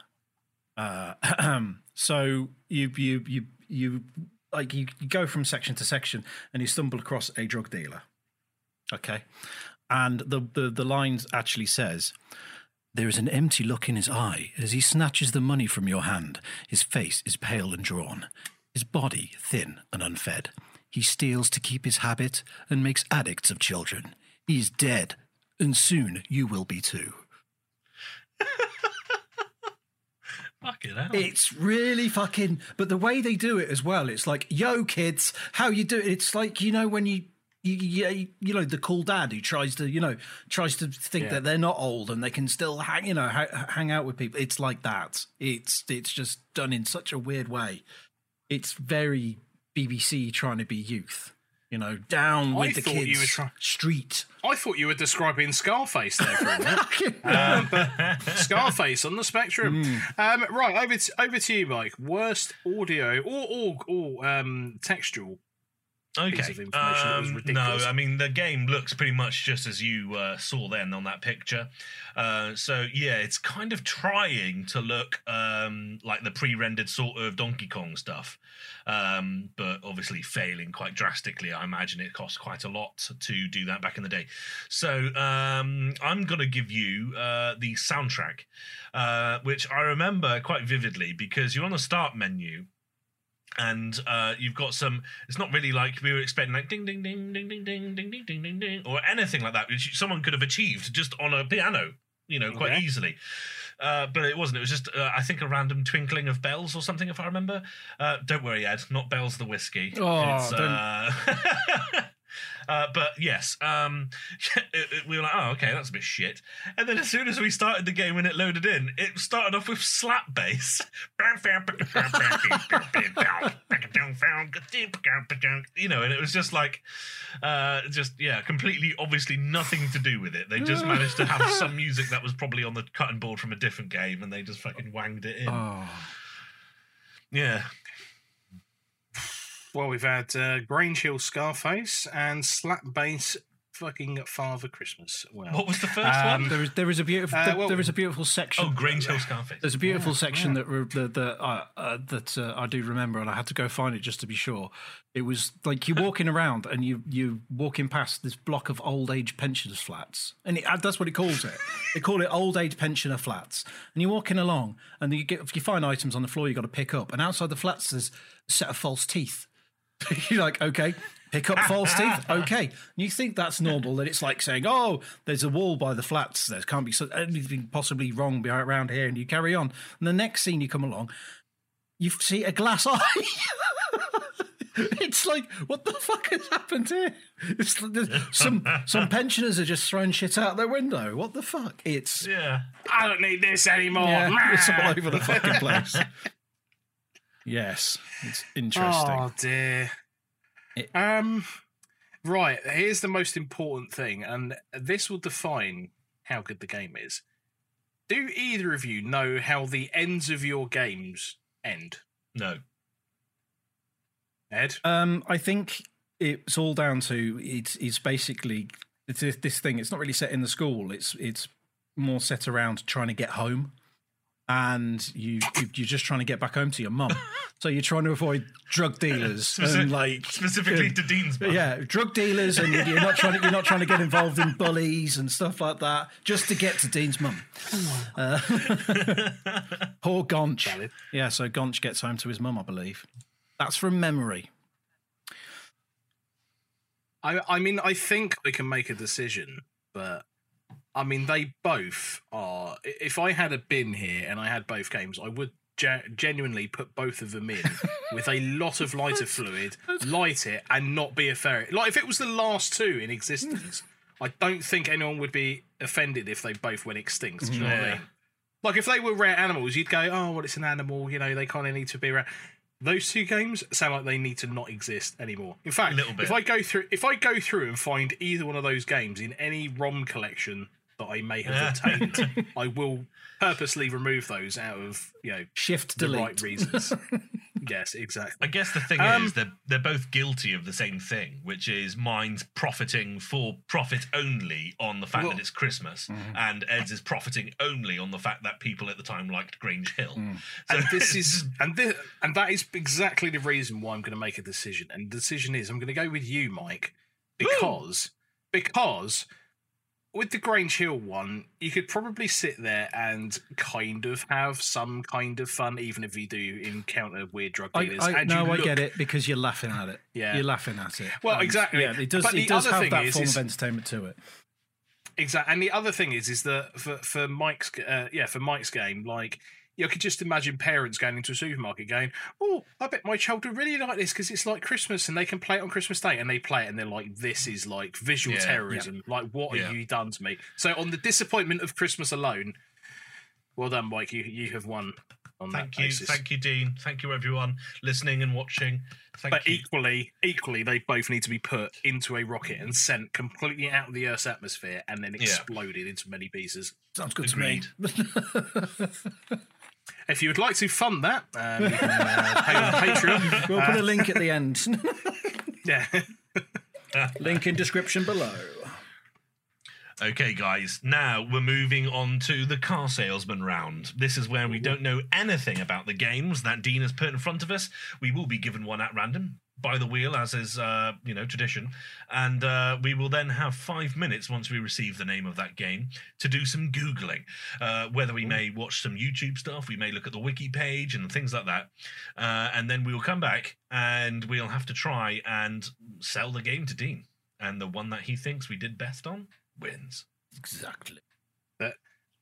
Uh, so you you you you like you, you go from section to section, and you stumble across a drug dealer. Okay, and the the the lines actually says. There is an empty look in his eye as he snatches the money from your hand. His face is pale and drawn, his body thin and unfed. He steals to keep his habit and makes addicts of children. He is dead, and soon you will be too. Fucking hell. It's really fucking. But the way they do it as well, it's like, "Yo, kids, how you do?" it? It's like you know when you. You, you, you know the cool dad who tries to you know tries to think Yeah. that they're not old and they can still hang you know ha- hang out with people. It's like that. It's it's just done in such a weird way. It's very BBC trying to be youth. You know, down I with the kids. Street. I thought you were describing Scarface there for a minute. um, but Scarface on the spectrum. Um, right, over to, over to you, Mike. Worst audio or or, or um, textual. Okay. piece of information that was Um, no. I mean the game looks pretty much just as you uh, saw then on that picture. Uh, so yeah, it's kind of trying to look um, like the pre-rendered sort of Donkey Kong stuff, um, but obviously failing quite drastically. I imagine it cost quite a lot to do that back in the day. So um, I'm gonna give you uh, the soundtrack, uh, which I remember quite vividly because you're on the start menu and uh, you've got some. It's not really like we were expecting, like ding ding ding ding ding ding ding ding ding ding ding, or anything like that, which someone could have achieved just on a piano, you know, quite Okay. easily. Uh, but it wasn't. It was just, uh, I think, a random twinkling of bells or something, if I remember. Uh, don't worry, Ed. Not bells the whiskey. Oh, uh, uh, but yes, um, we were like, oh, okay, that's a bit shit. And then as soon as we started the game and it loaded in, it started off with slap bass. you know, and it was just like, uh, just yeah, completely, obviously nothing to do with it. They just managed to have some music that was probably on the cutting board from a different game, and they just fucking wanged it in. Oh, Yeah, Well, we've had uh, Grange Hill Scarface and Slap Bass fucking Father Christmas. Well, what was the first Um, one? there is there is a beautiful Uh, well- there is a beautiful section. Oh, Grange Hill Scarface. There's a beautiful section that re- that that, uh, uh, that uh, I do remember, and I had to go find it just to be sure. It was like you're walking around and you you walking past this block of old age pensioners flats, and it, uh, that's what it calls it. they call it old age pensioner flats. And you're walking along, and you get if you find items on the floor, you got to pick up. And outside the flats, there's a set of false teeth. you're like, okay. Pick up false teeth, okay. And you think that's normal? That it's like saying, "Oh, there's a wall by the flats. There can't be anything possibly wrong around here," and you carry on. And the next scene you come along, you see a glass eye. it's like, what the fuck has happened here? It's there's some some pensioners are just throwing shit out their window. What the fuck? It's yeah. I don't need this anymore. yeah, it's all over the fucking place. Yes, it's interesting. Oh dear. It- um, right. Here's the most important thing, and this will define how good the game is. Do either of you know how the ends of your games end? No. Ed, Um, I think it's all down to it's it's basically it's this- this thing. It's not really set in the school. It's it's more set around trying to get home, and you you- you're just trying to get back home to your mum. so you're trying to avoid drug dealers Specific- and like Specifically to Dean's mum. yeah, drug dealers, and you're not trying to you're not trying to get involved in bullies and stuff like that, just to get to Dean's mum. Uh, poor Gonch. Valid. Yeah, so Gonch gets home to his mum, I believe. That's from memory. I I mean I think we can make a decision, but I mean they both are. If I had a bin here and I had both games, I would ge- genuinely put both of them in with a lot of lighter fluid, light it, and not be a ferret. Like if it was the last two in existence, I don't think anyone would be offended if they both went extinct. Do you know what I Yeah. mean? Like if they were rare animals, you'd go, "Oh, well, it's an animal. You know, they kind of need to be rare." Those two games sound like they need to not exist anymore. In fact, A little bit. if I go through, if I go through and find either one of those games in any ROM collection that I may have obtained, I will purposely remove those out of you know Shift the delete. right reasons. yes, exactly. I guess the thing Um, is they're they're both guilty of the same thing, which is mine's profiting for profit only on the fact Well- that it's Christmas, and Ed's is profiting only on the fact that people at the time liked Grange Hill. So and this is and this and that is exactly the reason why I'm going to make a decision. And the decision is I'm going to go with you, Mike, because because with the Grange Hill one, you could probably sit there and kind of have some kind of fun, even if you do encounter weird drug dealers. I, and no, you I get it because you're laughing at it. Yeah. You're laughing at it. Well, And, exactly. Yeah, it does. But it does have that is- form is- of entertainment to it. Exactly. And the other thing is, is that for for Mike's, uh, yeah, for Mike's game, like you could just imagine parents going into a supermarket going, "Oh, I bet my child would really like this because it's like Christmas and they can play it on Christmas Day." And they play it and they're like, "This is like visual Yeah. terrorism. Like, what Yeah. have you done to me?" So, on the disappointment of Christmas alone, well done, Mike. You you have won on Thank that you, basis. thank you, Dean. Thank you, everyone listening and watching. Thank But you. equally, equally, they both need to be put into a rocket and sent completely out of the Earth's atmosphere and then Yeah. exploded into many pieces. Sounds good Agreed. to me. If you would like to fund that, um, you can uh, pay on Patreon. we'll put a link at the end. Yeah. link in description below. Okay, guys, now we're moving on to the car salesman round. This is where we don't know anything about the games that Dean has put in front of us. We will be given one at random by the wheel, as is, uh, you know, tradition. And uh, we will then have five minutes once we receive the name of that game to do some Googling. Uh, whether we may watch some YouTube stuff, we may look at the wiki page and things like that. Uh, and then we will come back and we'll have to try and sell the game to Dean. And the one that he thinks we did best on wins. Exactly.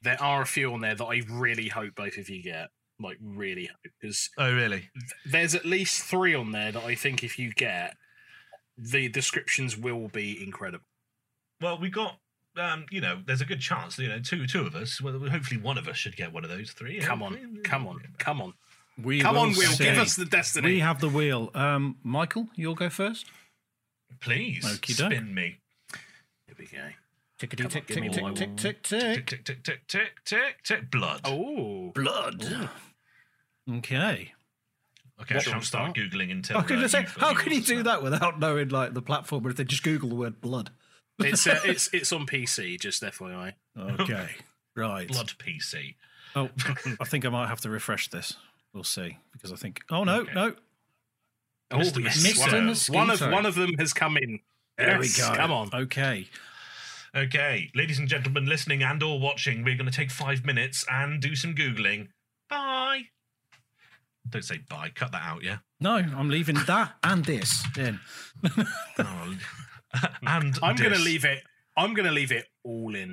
there are a few on there that I really hope both of you get. Like, really hope. Because Oh, really? there's at least three on there that I think if you get, the descriptions will be incredible. Well, we got, um, you know, there's a good chance, you know, two two of us. Well, hopefully one of us should get one of those three. Come Hopefully. on, come on, come on. We Come on, Will, see. give us the destiny. We have the wheel. Um, Michael, you'll go first. Please Okey-doke. spin me. Here we go. Tickety Come on, tick tick tick tick tick Tick tick. tick tick tick tick tick tick. Blood. Oh, Blood. Okay. okay, what one's start googling until. I was going uh, to say, how can you do that without knowing like the platform? But if they just Google the word blood. it's uh, it's it's on PC. Just FYI. Okay. Right. Blood PC. Oh, I think I might have to refresh this. We'll see because I think. Oh no, Okay. no. Oh, Mr. yes, Mosquito. one, of, one of one of them has come in. There we go. Come on. Okay. Okay, ladies and gentlemen, listening and or watching, we're going to take five minutes and do some googling. Bye. Don't say bye. Cut that out. Yeah. No, I'm leaving that and this in. Oh, and I'm going to leave it. I'm going to leave it all in.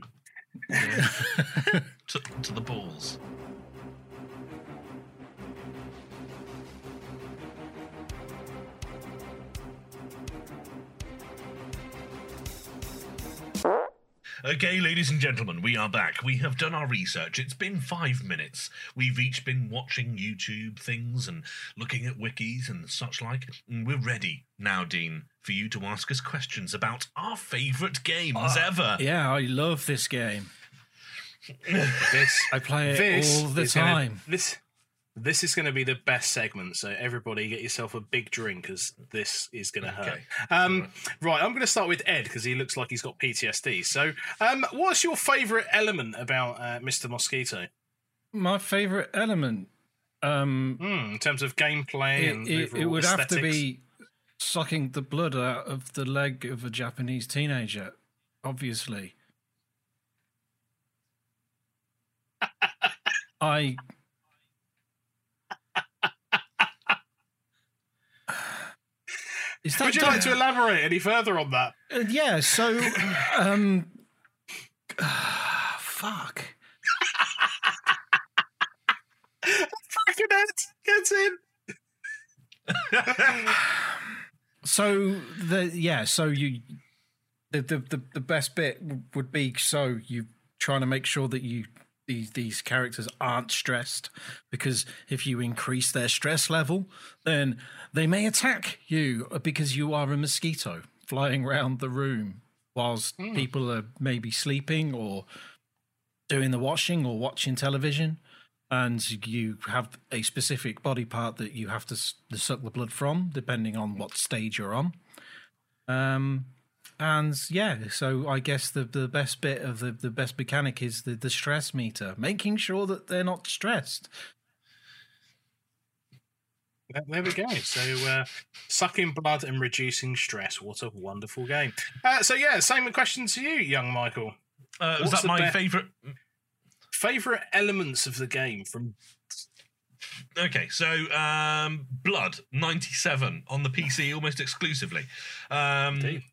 to, to the balls. Okay, ladies and gentlemen, we are back. We have done our research. It's been five minutes. We've each been watching YouTube things and looking at wikis and such like. And we're ready now, Dean, for you to ask us questions about our favourite games ah, ever. Yeah, I love this game. This I play it this all the is gonna- time. this this is going to be the best segment. So everybody, get yourself a big drink because this is going to hurt. Um, right, I'm going to start with Ed because he looks like he's got PTSD. So, um, what's your favourite element about uh, Mr. Mosquito My favorite element. Um, Hmm, in terms of gameplay it, and it, it overall would have to be sucking the blood out of the leg of a Japanese teenager. Obviously. I Is that Would you like to elaborate any further on that? Uh, yeah, so um fuck. Fucking Ed gets in. So the yeah, so you the the the, the best bit would be so you trying to make sure that you these these characters aren't stressed because if you increase their stress level, then they may attack you because you are a mosquito flying around the room whilst people are maybe sleeping or doing the washing or watching television and you have a specific body part that you have to, to suck the blood from, depending on what stage you're on. Um, and yeah, so I guess the, the best bit of the, the best mechanic is the, the stress meter, making sure that they're not stressed. There- There we go. So, uh, sucking blood and reducing stress. What a wonderful game. Uh, so, yeah, same question to you, young Michael. Uh, was that my be- favourite? Favorite elements of the game from Okay, so um, Blood ninety seven on the PC almost exclusively. Um, Indeed.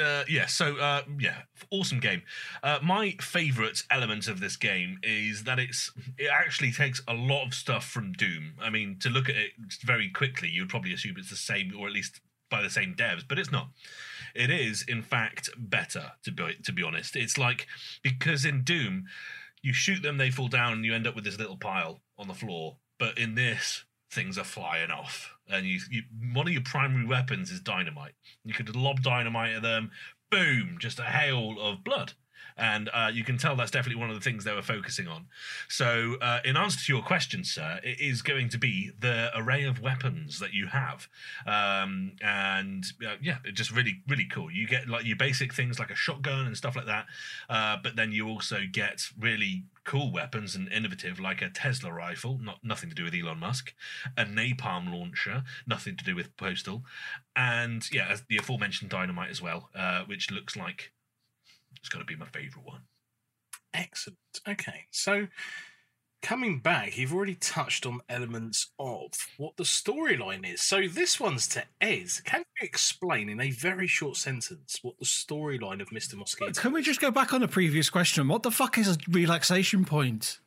Uh, yeah, so uh, yeah, awesome game. Uh, my favorite element of this game is that it's it actually takes a lot of stuff from Doom. I mean, to look at it very quickly, you'd probably assume it's the same, or at least by the same devs, but it's not. It is, in fact, better to be to be honest. It's like because in Doom, you shoot them, they fall down, and you end up with this little pile on the floor. But in this, things are flying off, and you, you one of your primary weapons is dynamite. You could lob dynamite at them, boom, just a hail of blood. And uh, you can tell that's definitely one of the things they were focusing on. So, uh, in answer to your question, sir, it is going to be the array of weapons that you have, um, and uh, yeah, it's just really, really cool. You get like your basic things like a shotgun and stuff like that, uh, but then you also get really cool weapons and innovative, like a Tesla rifle, not nothing to do with Elon Musk, a napalm launcher, nothing to do with Postal, and yeah, the aforementioned dynamite as well, uh, which looks like it's got to be my favorite one. Excellent. Okay, so coming back, you've already touched on elements of what the storyline is. So this one's to Ed. Can you explain in a very short sentence what the storyline of Mr. Mosquito? Can we just go back on the previous question? What the fuck is a relaxation point?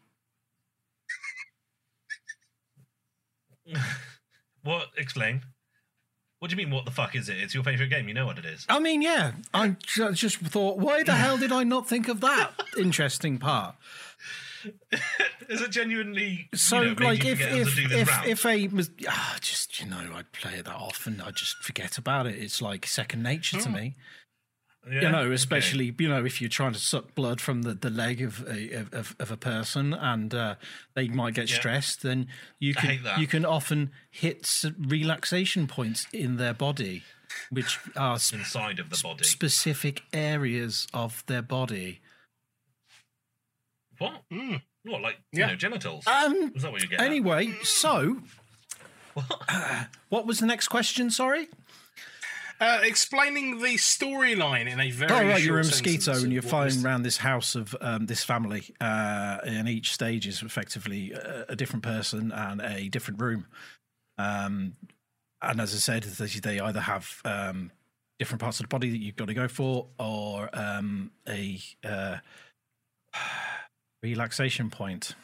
what? Explain. What do you mean? What the fuck is it? It's your favorite game. You know what it is. I mean, yeah. I ju- just thought, why the hell did I not think of that interesting part? is it genuinely So, you know, made like, you if forget how to if do this if, round? if a was ah, just you know, I'd play it that often. I just forget about it. It's like second nature to Oh, me. Yeah? you know, Okay. especially you know if you're trying to suck blood from the, the leg of a of, of a person and uh, they might get Yeah. stressed, then you can you can often hit relaxation points in their body, which are inside of the body. specific areas of their body. what? Mm. What? Like Yeah. you know, genitals? Um. is that what you're getting? at? Anyway, so What? what was the next question? Sorry. Uh, explaining the storyline in a very Oh right, you're a mosquito and you're flying around this house of um, this family, uh, and each stage is effectively a, a different person and a different room. Um, and as I said, they they either have um, different parts of the body that you've got to go for, or um, a uh, relaxation point.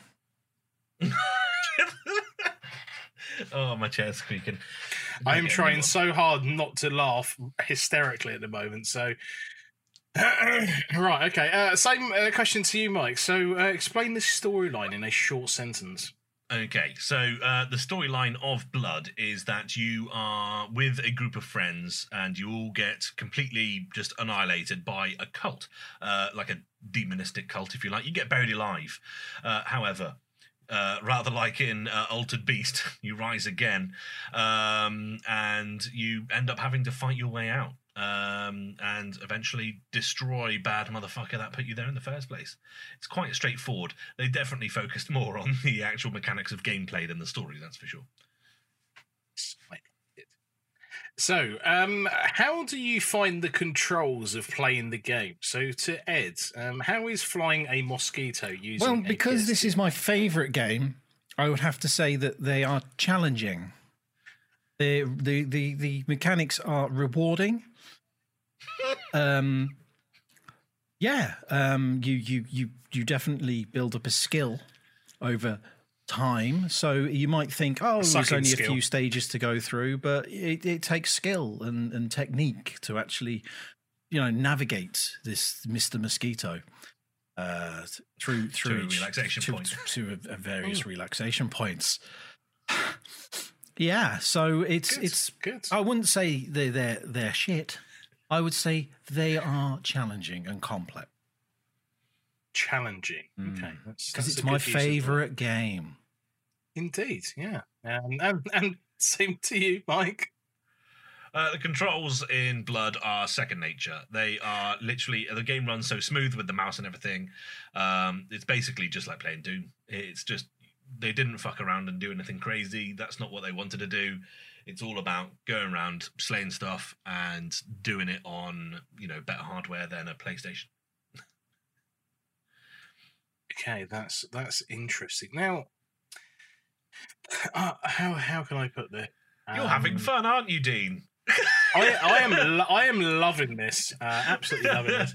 oh, my chair's squeaking. I am trying so hard not to laugh hysterically at the moment. So, right, okay. Uh, same uh, question to you, Mike. So, uh, explain the storyline in a short sentence. Okay, so uh, the storyline of Blood is that you are with a group of friends and you all get completely just annihilated by a cult, uh, like a demonistic cult, if you like. You get buried alive. Uh, however, uh, rather like in uh, Altered Beast, you rise again, um, and you end up having to fight your way out, um, and eventually destroy bad motherfucker that put you there in the first place. It's quite straightforward. They definitely focused more on the actual mechanics of gameplay than the story. That's for sure. So, um, how do you find the controls of playing the game? So, to Ed, um, how is flying a mosquito using? Well, because this is my favourite game, I would have to say that they are challenging. The the the the mechanics are rewarding. um, yeah, um, you you you you definitely build up a skill over time. So you might think, oh, there's Sucking only a few stages to go through, but it, it takes skill and, and technique to actually, you know, navigate this Mister Mosquito uh, through through each- relaxation to, point. to a, a various relaxation points. yeah, so it's Good, it's. good. I wouldn't say they're they're they're shit. I would say they are challenging and complex challenging. Okay, because that's it's my good use of the word. favorite game. Indeed, yeah. Um, and, and same to you, Mike. Uh, the controls in Blood are second nature. They are literally the game runs so smooth with the mouse and everything. Um, it's basically just like playing Doom. It's just they didn't fuck around and do anything crazy. That's not what they wanted to do. It's all about going around slaying stuff and doing it on you know better hardware than a PlayStation. Okay, that's that's interesting. Now, uh, how how can I put this? You're having Um, fun, aren't you, Dean? I, I am lo- I am loving this. Uh, absolutely loving this.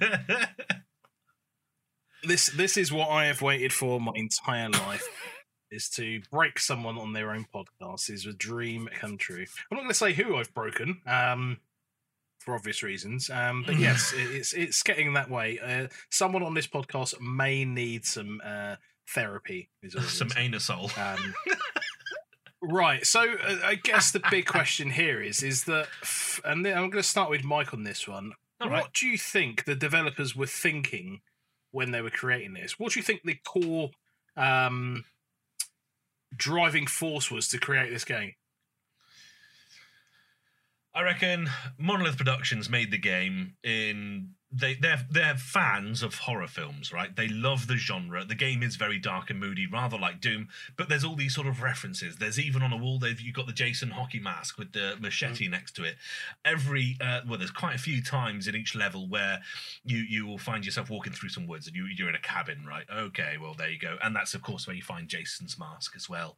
This this is what I have waited for my entire life. Is to break someone on their own podcast is a dream come true. I'm not going to say who I've broken, um, for obvious reasons. Um, but yes, it, it's it's getting that way. Uh, someone on this podcast may need some uh, therapy. Is Some anusol. Um, right. So uh, I guess the big question here is is that, f- and then I'm going to start with Mike on this one. All what right. do you think the developers were thinking when they were creating this? What do you think the core um, driving force was to create this game? I reckon Monolith Productions made the game in they they're they're fans of horror films, right? They love the genre. The game is very dark and moody, rather like Doom, but there's all these sort of references. There's even on a wall they've you've got the Jason hockey mask with the machete next to it. Every uh, well, there's quite a few times in each level where you you will find yourself walking through some woods and you you're in a cabin, right? Okay, well there you go, and that's of course where you find Jason's mask as well,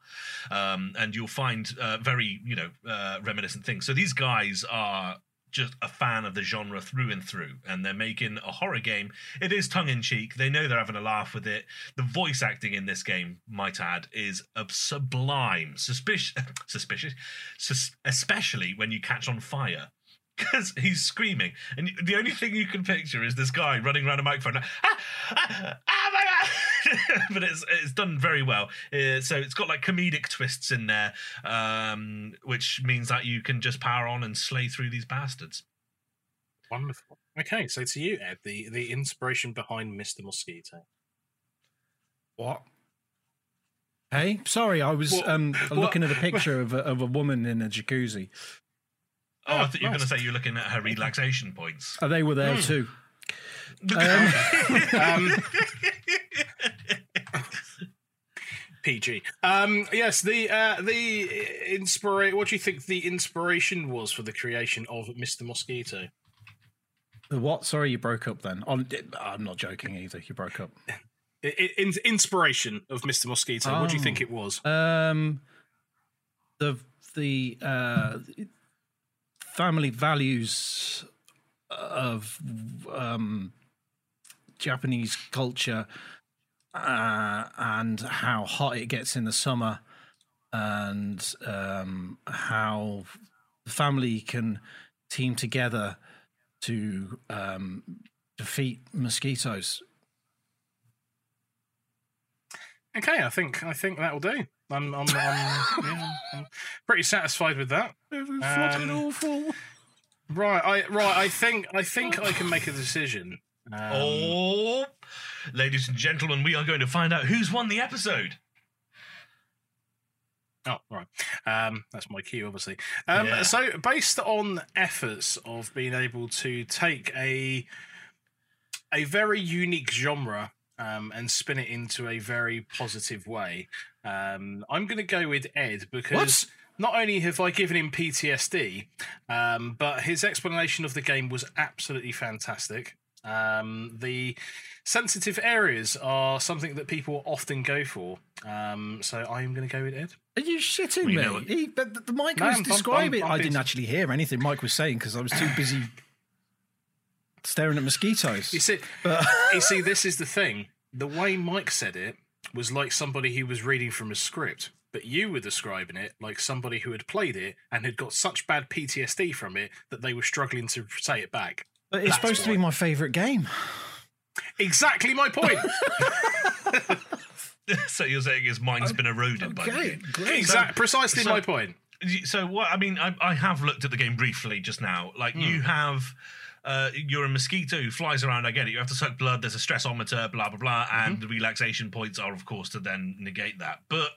um, and you'll find uh, very you know uh, reminiscent things. So these guys are just a fan of the genre through and through, and they're making a horror game. It is tongue in cheek. They know they're having a laugh with it. The voice acting in this game, might add, is sublime. Suspicious, suspicious, sus- especially when you catch on fire. Because he's screaming, and the only thing you can picture is this guy running around a microphone. like, Ah, ah, ah, my God!" but it's it's done very well. Uh, so it's got like comedic twists in there, um, which means that you can just power on and slay through these bastards. Wonderful. Okay, so to you, Ed, the the inspiration behind Mr. Mosquito. What? Hey, sorry, I was What- um, what- looking at a picture of a, of a woman in a jacuzzi. Oh, I Oh, thought you were going to say you're looking at her relaxation points. Oh, they were there Hmm. too. Um, PG. Um, yes, the uh, the inspiration. What do you think the inspiration was for the creation of Mr. Mosquito? The what? Sorry, you broke up then. I'm, I'm not joking either. You broke up. In, inspiration of Mr. Mosquito. What do you think Oh. it was? Um, the the uh, family values of um, Japanese culture uh, and how hot it gets in the summer, and um, how the family can team together to um, defeat mosquitoes. Okay, I think I think that'll do. I'm I'm, I'm, yeah, I'm pretty satisfied with that. Um, awful. Right, I right. I think I think I can make a decision. Um, oh, ladies and gentlemen, we are going to find out who's won the episode. Oh, right. Um, that's my cue, obviously. Um, Yeah. So, based on efforts of being able to take a a very unique genre um, and spin it into a very positive way, um, I'm going to go with Ed because not only have I given him PTSD, um, but his explanation of the game was absolutely fantastic. Um, the sensitive areas are something that people often go for. Um, so I am going to go with Ed. Are you shitting We me? He, but the, the Mike No, was I'm- I'm- describing. I'm I didn't busy. actually hear anything Mike was saying because I was too busy staring at mosquitoes. You see, But you see, this is the thing. The way Mike said it was like somebody who was reading from a script, but you were describing it like somebody who had played it and had got such bad PTSD from it that they were struggling to say it back. But it's That's supposed to be my favourite game. Exactly my point. so you're saying his mind's been eroded by the game. great. exactly, precisely so- my point. So what? I mean, I, I have looked at the game briefly just now. Like you have. Uh, you're a mosquito who flies around. I get it. You have to suck blood. There's a stressometer, blah blah blah, and the relaxation points are, of course, to then negate that. But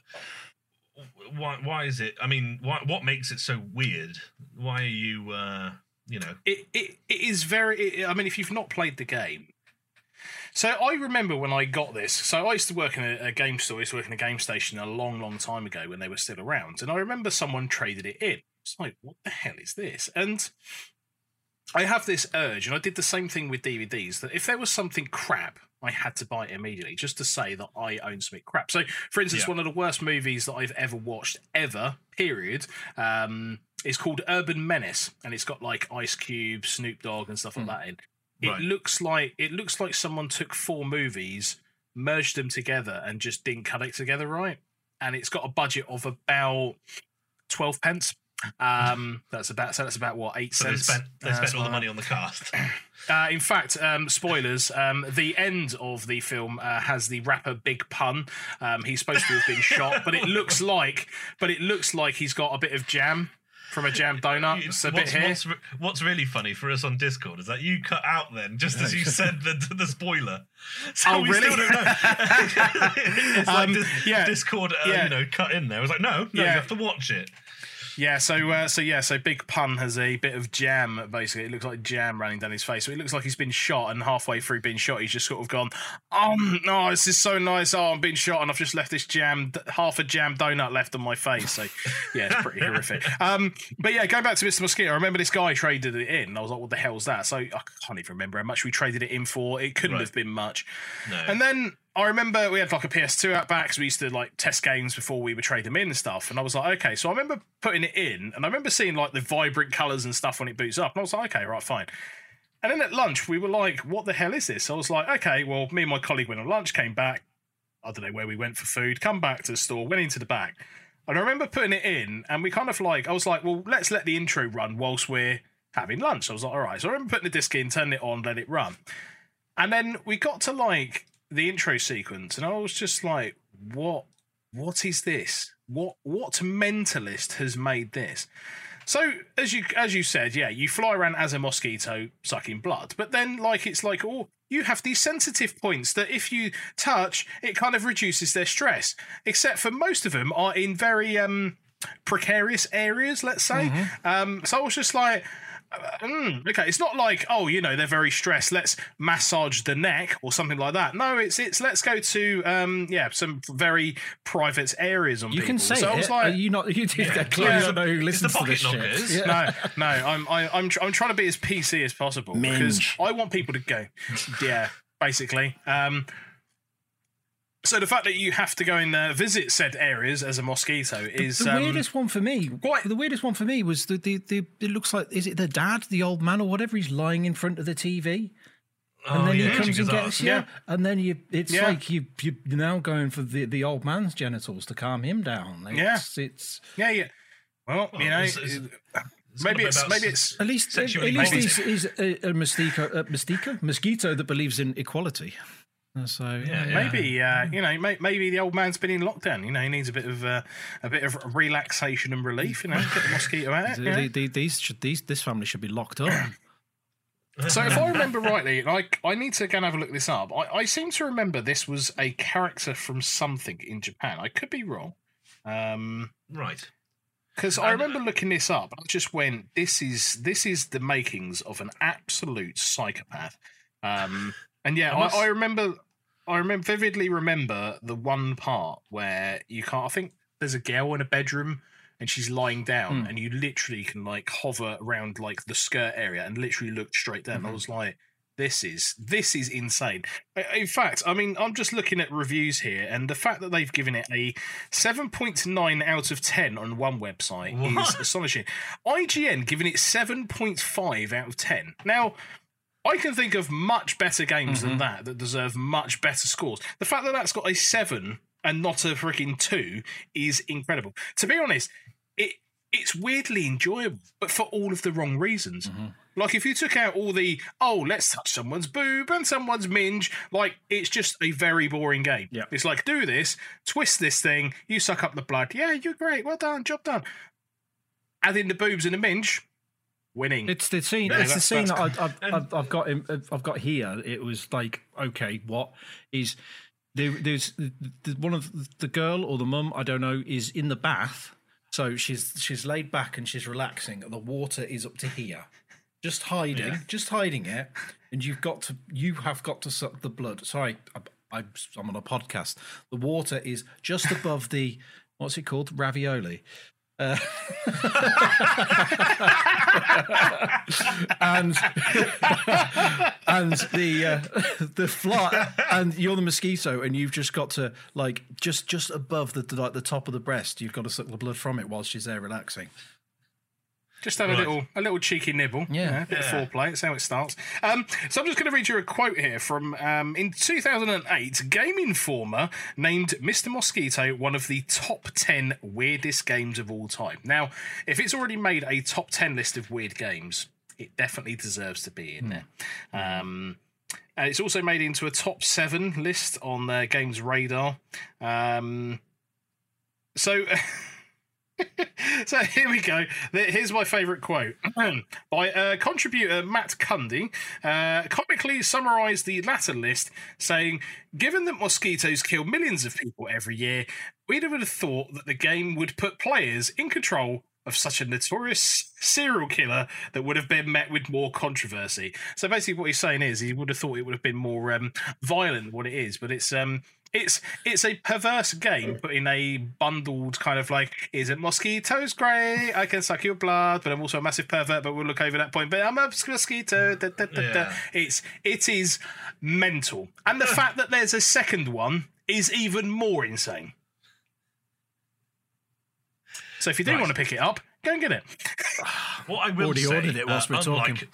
why? Why is it? I mean, why, what makes it so weird? Why are you? Uh, you know, it, it, it is very i mean if you've not played the game. So i remember when i got this so i used to work in a, a game store i used to work in a game station a long long time ago when they were still around and i remember someone traded it in. It's like what the hell is this? And i have this urge and i did the same thing with dvds that if there was something crap i had to buy it immediately just to say that i own some crap so for instance Yeah. one of the worst movies that i've ever watched ever period um it's called Urban Menace, and it's got like Ice Cube, Snoop Dogg, and stuff like that in. It Right. looks like it looks like someone took four movies, merged them together, and just didn't cut it together right. And it's got a budget of about twelve pence. Um, that's about so that's about what eight So they cents. spent they uh, spent something all the money on the cast. uh, in fact, um, spoilers. Um, the end of the film uh, has the rapper Big Pun. Um, he's supposed to have been shot, but it looks like, but it looks like he's got a bit of jam from a jam donut. It's a bit what's, here. what's, what's really funny for us on Discord is that you cut out then just as you said the the spoiler. So Oh, we really? still don't know. it's like Um, Dis- yeah. Discord, uh, Yeah. you know, cut in there. I was like, no, no, Yeah. you have to watch it. Yeah, so uh, so yeah, so Big Pun has a bit of jam. Basically, it looks like jam running down his face. So it looks like he's been shot, and halfway through being shot, he's just sort of gone, "Um, no, this is so nice. Oh, I'm being shot, and I've just left this jam, half a jam donut left on my face." So yeah, it's pretty horrific. Um, but yeah, going back to Mr. Mosquito, I remember this guy traded it in. I was like, "What the hell's that?" So I can't even remember how much we traded it in for. It couldn't Right. have been much. No. And then I remember we had like a PS2 out back because we used to like test games before we would trade them in and stuff. And I was like, okay. So I remember putting it in and I remember seeing like the vibrant colours and stuff when it boots up. And I was like, okay, right, fine. And then at lunch, we were like, what the hell is this? I was like, okay, well, me and my colleague went on lunch, came back. I don't know where we went for food, come back to the store, went into the back. And I remember putting it in and we kind of like, I was like, well, let's let the intro run whilst we're having lunch. I was like, all right. So I remember putting the disc in, turning it on, let it run. And then we got to like the intro sequence, and I was just like, "What? What is this? What? What mentalist has made this?" So as you as you said, yeah, you fly around as a mosquito sucking blood, but then like it's like, oh, you have these sensitive points that if you touch, it kind of reduces their stress. Except for most of them are in very um precarious areas, let's say. Um, so I was just like. Uh, mm, okay, it's not like oh, you know, they're very stressed. Let's massage the neck or something like that. No, it's it's let's go to um yeah some very private areas on You people. can say so I was like, Are you not? You did Yeah. clearly Yeah. don't know who the listens to this pocket shit. Yeah. no, no, I'm I, I'm tr- I'm trying to be as PC as possible because I want people to go. Yeah, basically. Um, so the fact that you have to go and uh, visit said areas as a mosquito is the um, weirdest one for me. quite- The weirdest one for me was the, the the it looks like is it the dad, the old man or whatever? He's lying in front of the TV, and oh, then yeah, he comes and Jigsaw. gets you, Yeah. and then you. It's Yeah. like you you're now going for the the old man's genitals to calm him down. Yeah. It's, it's yeah, yeah. Well, Well, you know, it's- it's- It's maybe it's maybe it's at least at Sexually least he's, he's a, a mosquito, a mosquito, mosquito that believes in equality. So Yeah, yeah. maybe uh, you know may, maybe the old man's been in lockdown. You know, he needs a bit of uh, a bit of relaxation and relief. You know, get the mosquito out. The- you the- the- these should these this family should be locked up. So if I remember rightly, like I need to go and have a look this up. I, I seem to remember this was a character from something in Japan. I could be wrong. Um Right. because I uh, remember looking this up. I just went, "This is this is the makings of an absolute psychopath." Um, and yeah, I must- I, I remember, I remember vividly remember the one part where you can't. I think there's a girl in a bedroom and she's lying down, Hmm. and you literally can like hover around like the skirt area and literally look straight down. I Mhm. was like. This is this is insane. In fact, I mean, I'm just looking at reviews here, and the fact that they've given it a 7.9 out of 10 on one website is astonishing. IGN giving it 7.5 out of 10. Now, I can think of much better games than Mhm. that that deserve much better scores. The fact that that's got a 7 and not a freaking 2 is incredible. To be honest, it it's weirdly enjoyable, but for all of the wrong reasons. Mhm. Like if you took out all the oh, let's touch someone's boob and someone's minge, like it's just a very boring game. Yeah. It's like do this, twist this thing, you suck up the blood. Yeah, you're great. Well done, job done. Add in the boobs and the minge, winning. It's the scene. Yeah, it's the scene that I've, I've, I've got. In, I've got here. It was like, okay, what is there, there's the, one of the girl or the mum I don't know is in the bath, so she's she's laid back and she's relaxing, and the water is up to here, just hiding, Yeah. just hiding it, and you've got to you have got to suck the blood. Sorry, I, I'm on a podcast. The water is just above the what's it called ravioli. Uh, and and the uh, the fly and you're the mosquito and you've just got to like just just above the like the top of the breast you've got to suck the blood from it while she's there relaxing Just have a little a little cheeky nibble. Yeah. you know, a bit Yeah. of foreplay. That's how it starts. Um, so I'm just going to read you a quote here from um, in 2008. Game Informer named Mr. Mosquito one of the top 10 weirdest games of all time. Now, if it's already made a top 10 list of weird games, it definitely deserves to be in there. Um, it's also made into a top seven list on the Games Radar. Um, so. so here we go. Here's my favourite quote by uh, contributor Matt Cundy. Uh, comically summarised the latter list, saying, "Given that mosquitoes kill millions of people every year, we'd have thought that the game would put players in control." Of such a notorious serial killer that would have been met with more controversy. So basically, what he's saying is he would have thought it would have been more um, violent than what it is, but it's um, it's it's a perverse game, but in a bundled kind of like, is it mosquitoes grey? I can suck your blood, but I'm also a massive pervert. But we'll look over that point. But I'm a mosquito. Da, da, da, da. Yeah. It's it is mental, and the fact that there's a second one is even more insane. So if you do Right. want to pick it up, go and get it. What I will Already say, ordered it whilst uh, we're talking.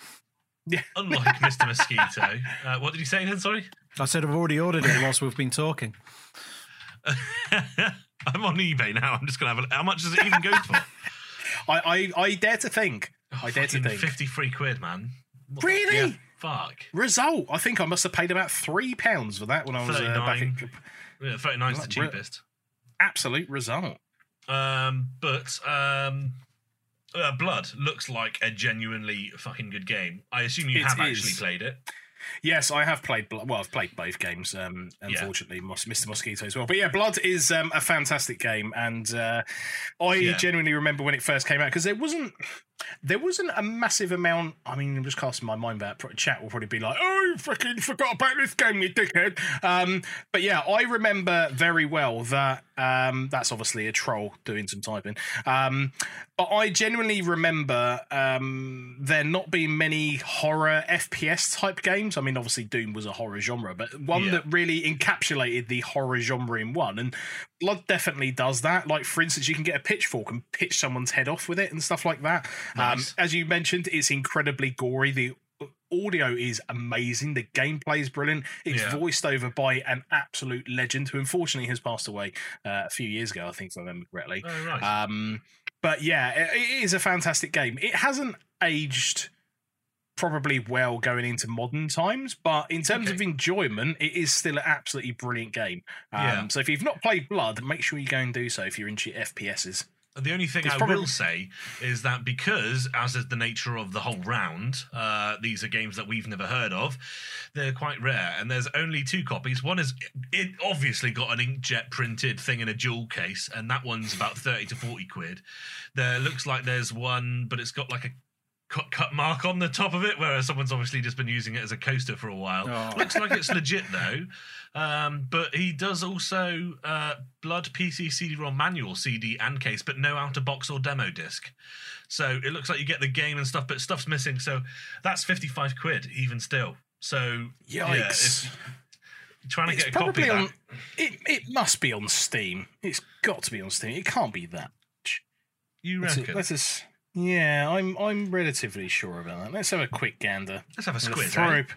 unlike, Yeah. unlike Mr. Mosquito, uh, what did you say then? Sorry, I said I've already ordered it whilst we've been talking. I'm on eBay now. I'm just gonna have a. How much does it even go for? I I, I dare to think. I dare to think. Fifty-three quid, man. What Really? Yeah, fuck. Result. I think I must have paid about three pounds for that when I was uh, back in. 39. Yeah, 39 is the Right, right. cheapest. Absolute result. Um, but um, uh, Blood looks like a genuinely fucking good game. I assume you It have is. actually played it. Yes, I have played. Well, I've played both games. Um, unfortunately, Mos- Mr. Mosquito as well. But yeah, Blood is um, a fantastic game, and uh, I Yeah. genuinely remember when it first came out because there wasn't there wasn't a massive amount. I mean, I'm just casting my mind back. Chat will probably be like, "Oh, you fucking forgot about this game, you dickhead." Um, but yeah, I remember very well that um, that's obviously a troll doing some typing. Um, but I genuinely remember um, there not being many horror FPS type games. I mean, obviously Doom was a horror genre, but one Yeah. that really encapsulated the horror genre in one. And Blood definitely does that. Like, for instance, you can get a pitchfork and pitch someone's head off with it and stuff like that. Um, as you mentioned, it's incredibly gory. The audio is amazing. The gameplay is brilliant. It's Yeah. voiced over by an absolute legend who unfortunately has passed away uh, a few years ago, I think, if I remember correctly. Oh, right. Um, but yeah, it, it is a fantastic game. It hasn't aged probably well going into modern times, but in terms Okay. of enjoyment, it is still an absolutely brilliant game. Um, Yeah. So if you've not played Blood, make sure you go and do so if you're into your FPSs. The only thing It's I probably- will say is that because, as is the nature of the whole round, uh, these are games that we've never heard of. They're quite rare, and there's only two copies. One is it obviously got an inkjet printed thing in a jewel case, and that one's about thirty to forty quid. There looks like there's one, but it's got like a cut, cut mark on the top of it, whereas someone's obviously just been using it as a coaster for a while. Oh. Looks like it's legit though. Um, but he does also uh, Blood PC CD-ROM manual CD and case, but no out of box or demo disc. So it looks like you get the game and stuff, but stuff's missing. So that's fifty-five quid even still. So yeah, Yikes. if trying to It's get a copy probably of on. that, It, it must be on Steam. It's got to be on Steam. It can't be that. you reckon? let's just. Yeah, I'm I'm relatively sure about that. Let's have a quick gander. Let's have a I'm squiz. throw eh? op-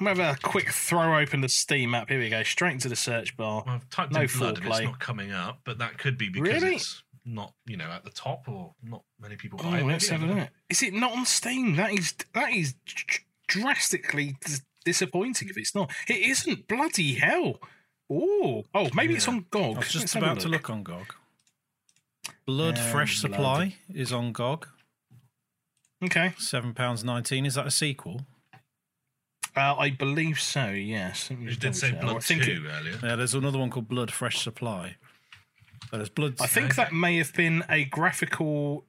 I'm gonna have a quick throw open the Steam app. Here we go, straight into the search bar. Well, I've typed No in blood and it's not coming up, but that could be because Really? it's not, you know, at the top or not many people Oh, buy it. let's have I a don't look. Is it not on Steam? That is that is drastically dis- disappointing. If it's not, it isn't. Bloody hell! Oh, oh, maybe it's on GOG. I was Let's just have about to look on GOG. Blood Um, Fresh blood. Supply is on GOG. Okay, Seven pounds nineteen. Is that a sequel? uh, I believe so. Yes, You did say double check. blood I think two it- earlier. Yeah, there's another one called Blood Fresh Supply. So there's Blood. I think that may have been a graphical.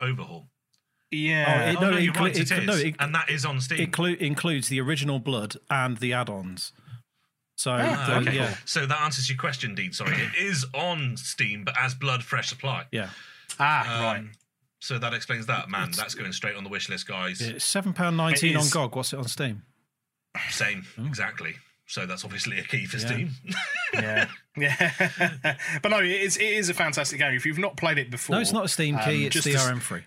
Overhaul. Yeah. it- oh, no, no, it you're inclu- right, it it- is. no, it- and that is on Steam. it clu- includes the original Blood and the add-ons. So Ah, the- okay. yeah, So that answers your question, Dean. Sorry, it is on Steam, but as Blood Fresh Supply. yeah. ah, Um, right. So that explains that. Man, It's- that's going straight on the wish list, guys. It's seven pound nineteen on. GOG. What's it on Steam? Same, exactly. So that's obviously a key for Yeah. Steam. yeah, yeah. but no, it is it is a fantastic game. If you've not played it before, No, it's not a Steam um, key. it's just to DRM free.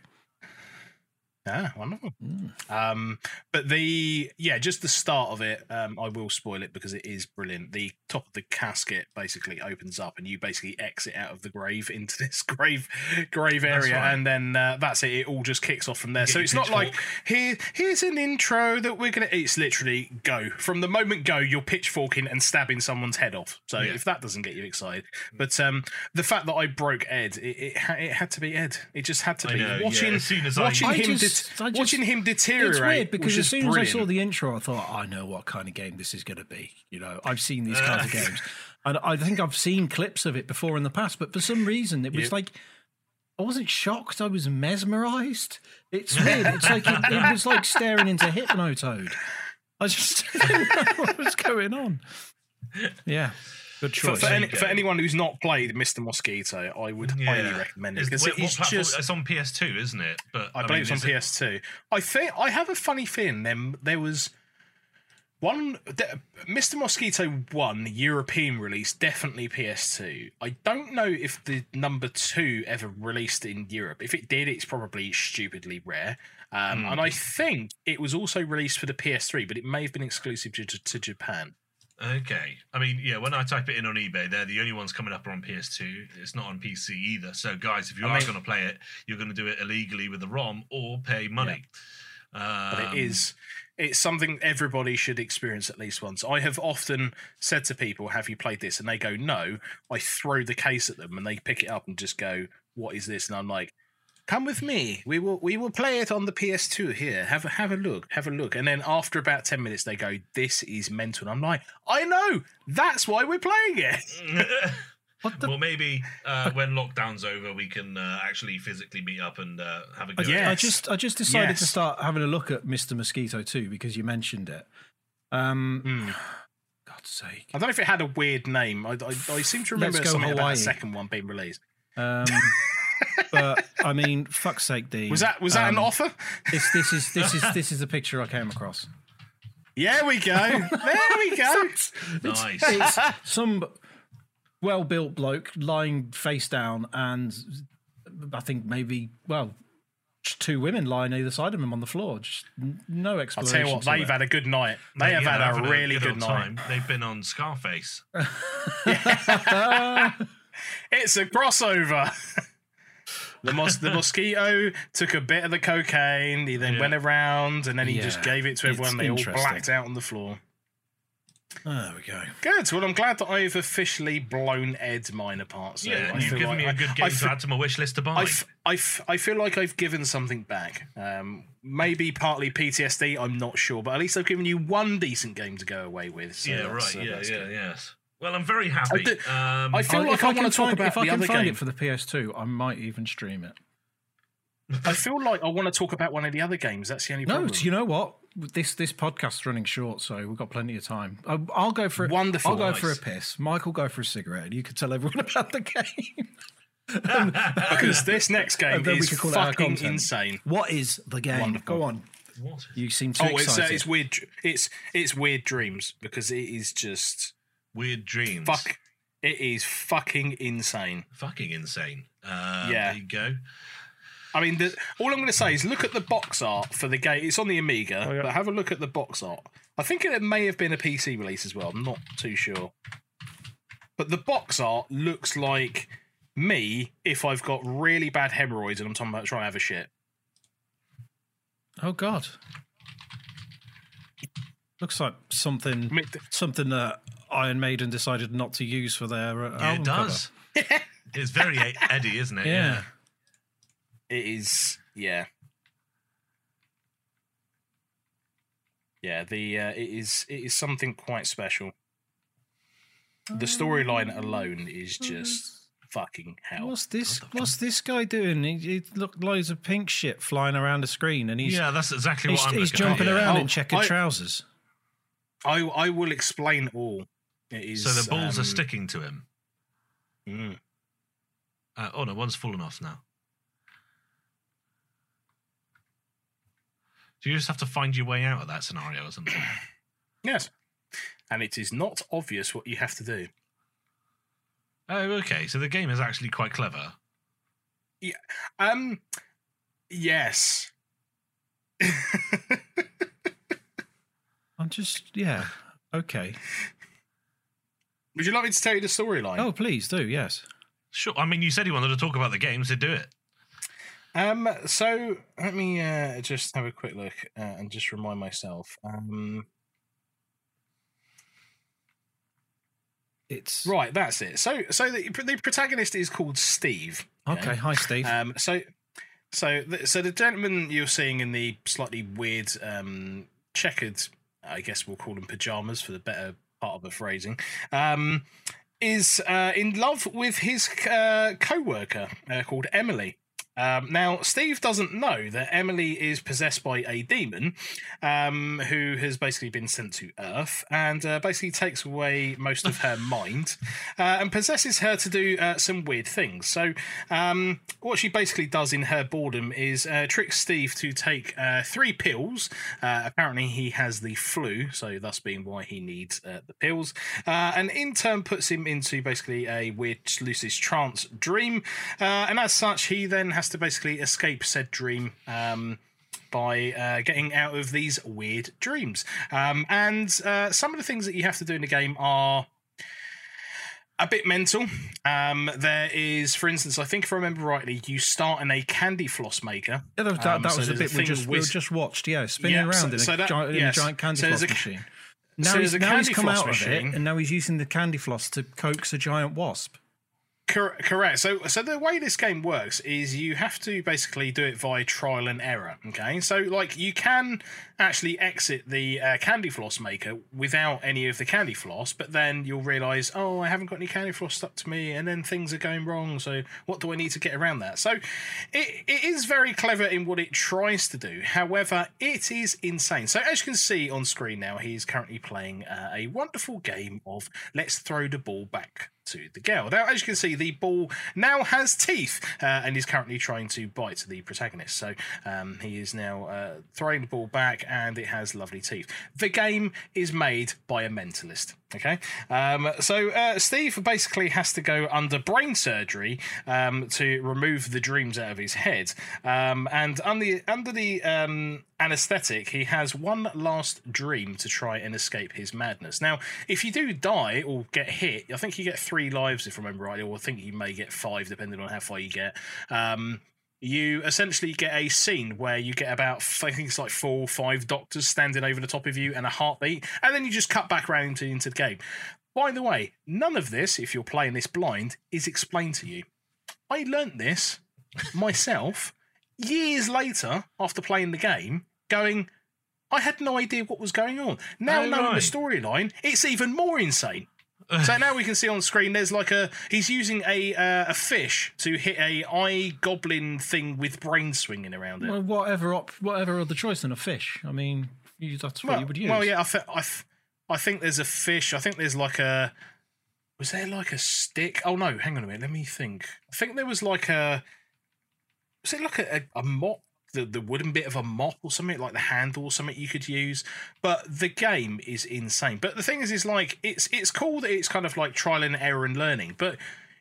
Ah, wonderful. Mm. Um, but the yeah, just the start of it. Um, I will spoil it because it is brilliant. The top of the casket basically opens up, and you basically exit out of the grave into this grave grave area, right. and then uh, that's it. It all just kicks off from there. Get So it's not like here here's an intro that we're gonna. It's literally go from the moment go. You're pitchforking and stabbing someone's head off. So Yeah. if that doesn't get you excited, but um, the fact that I broke Ed, it it, it had to be Ed. It just had to I be know, yeah, watching as soon as watching I him just- just- watching him deteriorate. It's weird because as soon as I saw the intro, I thought, I know what kind of game this is going to be. You know, I've seen these kinds of games, and I think I've seen clips of it before in the past. But for some reason, it was Yep. like I wasn't shocked. I was mesmerized. It's weird. It's like it, it was like staring into Hypnotoad. I just didn't know what was going on. Yeah, good for, choice. for, There any, for anyone who's not played Mr. Mosquito, I would highly recommend it Is- because what, what it's just. it's on PS2, isn't it? But I believe mean, it's on it- PS2. I think I have a funny feeling. Then there was one the, Mr. Mosquito one European release, definitely PS2. I don't know if the number two ever released in Europe. If it did, it's probably stupidly rare. Um, Hmm. And I think it was also released for the PS3, but it may have been exclusive to, to Japan. Okay. I mean, yeah, when I type it in on eBay, they're the only ones coming up are on PS2. It's not on PC either. So, guys, if you I are mean- going to play it, you're going to do it illegally with the ROM or pay money. but Um, it is it's something everybody should experience at least once. I have often said to people, "Have you played this?" and they go, "No." I throw the case at them and they pick it up and just go, "What is this?" and I'm like, "Come with me. We will we will play it on the PS2 here. Have a have a look. Have a look." And then after about 10 minutes they go, "This is mental." And I'm like, "I know. That's why we're playing it." what the well, maybe uh, when lockdown's over, we can uh, actually physically meet up and uh, have a go. at Yeah. I just I just decided to start having a look at Mr. Mosquito too because you mentioned it. Um, Hmm. God's sake. I don't know if it had a weird name. I, I, I seem to remember Let's go something about Hawaii. a second one being released. Um, but I mean, fuck's sake, Dean. Was that was that an Um, offer? This, this is this is this is the picture I came across. Yeah, we go. There we go. Nice. It's some well-built bloke lying face down, and I think maybe well, two women lying either side of him on the floor. Just no explanation. I'll tell you what, they've it. had a good night. They have Yeah, had a really good old night. time. They've been on Scarface. It's a crossover. The mos- the mosquito took a bit of the cocaine. He then Yeah. went around and then he just gave it to it's everyone. They all blacked out on the floor. There we go. Good. Well, I'm glad that I've officially blown Ed's mine apart. So yeah, I you've given like me a good I game fe- to add to my wish list to buy. I, f- I, f- I feel like I've given something back. Um, maybe partly PTSD, I'm not sure, but at least I've given you one decent game to go away with. So yeah, right. uh, yeah, yeah, good. yes. Well, I'm very happy. did- um, I feel I'll- like if I, I, want can to talk find, about if I can other find game. it for the PS2, I might even stream it. I feel like I want to talk about one of the other games. That's the only No, problem. it's- you know what? This this podcast's running short, so we've got plenty of time. I, I'll go for Wonderful. I'll go for a piss. Michael go for a cigarette. and You can tell everyone about the game. because this next game then we is can call it fucking content. insane. What is the game? Wonderful. Go on. what? You seem too Oh, it's uh, it's weird. It's it's weird dreams because it is just Weird dreams. fuck. It is fucking insane. Fucking insane. Uh, Yeah. There you go. I mean, the, all I'm going to say is look at the box art for the game. It's on the Amiga, Oh, yeah. but have a look at the box art. I think it may have been a PC release as well. I'm not too sure. But the box art looks like me if I've got really bad hemorrhoids and I'm talking about trying to have a shit. oh God. Looks like something I mean, th- something that Iron Maiden decided not to use for their uh, Yeah, album it does. it's very Eddie, isn't it? Cover. Yeah. It is, yeah, yeah. The uh, it is it is something quite special. The storyline alone is just fucking hell. What's this? What's this guy doing? He, he look loads of pink shit flying around the screen, and he's Yeah, that's exactly he's, what I'm he's looking at, jumping yeah. around Oh, in checkered I- trousers. I I will explain all. It is So the balls um, are sticking to him. mm. Uh, oh no, one's fallen off now. Do you just have to find your way out of that scenario or something? Yes, and it is not obvious what you have to do. oh, okay. So the game is actually quite clever. Yeah. Um, yes, I'm just yeah. Okay. Would you like me to tell you the storyline? Oh, please do. Yes. Sure. I mean, you said you wanted to talk about the game, so do it. Um, so let me uh, just have a quick look uh, and just remind myself. Um, It's right, that's it. So, so the, the protagonist is called Steve. yeah? Okay. Hi, Steve. Um, so, so, the, so the gentleman you're seeing in the slightly weird, um, checkered, I guess we'll call them pajamas for the better part of the phrasing, um, is uh, in love with his uh, co-worker uh, called Emily. Um, now, Steve doesn't know that Emily is possessed by a demon um, who has basically been sent to Earth and uh, basically takes away most of her mind uh, and possesses her to do uh, some weird things. So, um, what she basically does in her boredom is uh, trick Steve to take uh, three pills. Uh, apparently, he has the flu, so thus being why he needs uh, the pills, uh, and in turn puts him into basically a weird lucid trance dream. Uh, and as such, he then has to basically escape said dream. Um, by uh, getting out of these weird dreams. Um, and uh, some of the things that you have to do in the game are a bit mental. Um, there is, for instance, I think if I remember rightly, you start in a candy floss maker. yeah, that, was- that, um, that so was the a bit we just we just watched. Yeah, spinning Yeah, around so- in, a, so that- giant, in a giant candy floss a- machine. Now so he's, a now he's come floss out of it, and now he's using the candy floss to coax a giant wasp. Cor- correct. So, so the way this game works is you have to basically do it via trial and error. Okay, so like you can actually exit the uh, candy floss maker without any of the candy floss, but then you'll realise, oh, I haven't got any candy floss stuck to me, and then things are going wrong. So, what do I need to get around that? So, it, it is very clever in what it tries to do. However, it is insane. So, as you can see on screen now, he's currently playing uh, a wonderful game of Let's Throw the Ball Back to the girl. Now, as you can see, the ball now has teeth uh, and is currently trying to bite the protagonist. So um, he is now uh, throwing the ball back and it has lovely teeth. The game is made by a mentalist. Okay, um, so uh, Steve basically has to go under brain surgery um, to remove the dreams out of his head, um, and under under the um, anesthetic, he has one last dream to try and escape his madness. Now, if you do die or get hit, I think you get three lives, if I remember rightly, or I think you may get five, depending on how far you get. Um, you essentially get a scene where you get about I think it's like four or five doctors standing over the top of you and a heartbeat, and then you just cut back around into, into the game. By the way, none of this, if you're playing this blind, is explained to you. I learnt this myself years later after playing the game, going, I had no idea what was going on. Now Oh, knowing right. the storyline, it's even more insane. So now we can see on screen there's like a he's using a uh, a fish to hit a eye goblin thing with brain swinging around it. Well, whatever op- whatever other choice than a fish. I mean, you, that's what you would use. Well, yeah, I, th- I, think there's a fish. I think there's like a. Was there like a stick? Oh no, hang on a minute. Let me think. I think there was like a. Was it like a, a, a mop? The, the wooden bit of a mop or something like the handle or something you could use. But the game is insane. But the thing is is like it's it's cool that it's kind of like trial and error and learning but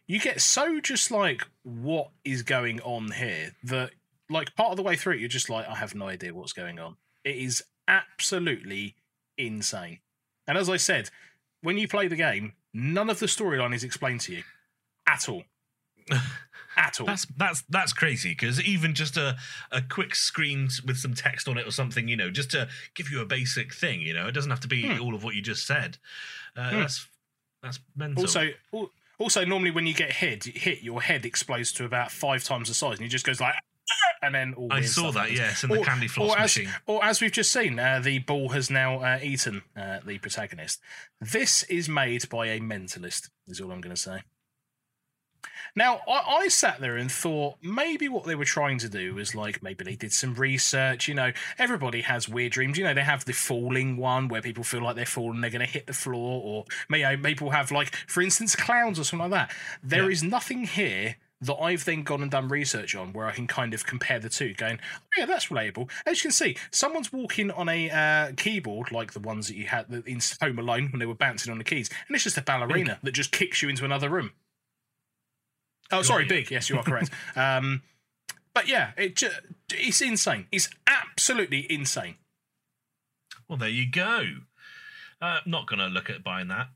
you get so just like what is going on here that like part of the way through it you're just like i have no idea what's going on. It is absolutely insane. And as i said when you play the game none of the storyline is explained to you at all at all That's that's that's crazy because even just a a quick screen with some text on it or something, you know, just to give you a basic thing, you know, it doesn't have to be Hmm. all of what you just said. Uh, Hmm. That's that's mental. also al- also normally when you get hit hit your head explodes to about five times the size and it just goes like and then all I saw that, happens. yes, in the Or- candy floss or as, machine. Or as we've just seen, uh, the ball has now uh, eaten uh, the protagonist. This is made by a mentalist, is all I'm going to say. Now, I, I sat there and thought maybe what they were trying to do was like maybe they did some research. You know, everybody has weird dreams. You know, they have the falling one where people feel like they're falling, they're going to hit the floor, or you know, people have like, for instance, clowns or something like that. There is Yeah. nothing here that I've then gone and done research on where I can kind of compare the two, going, oh, yeah, that's relatable. As you can see, someone's walking on a uh, keyboard like the ones that you had in Home Alone when they were bouncing on the keys, and it's just a ballerina that just kicks you into another room. Oh, sorry, big. Yes, you are correct. um, but yeah, it ju- it's insane. It's absolutely insane. Well, there you go. Uh, not going to look at buying that.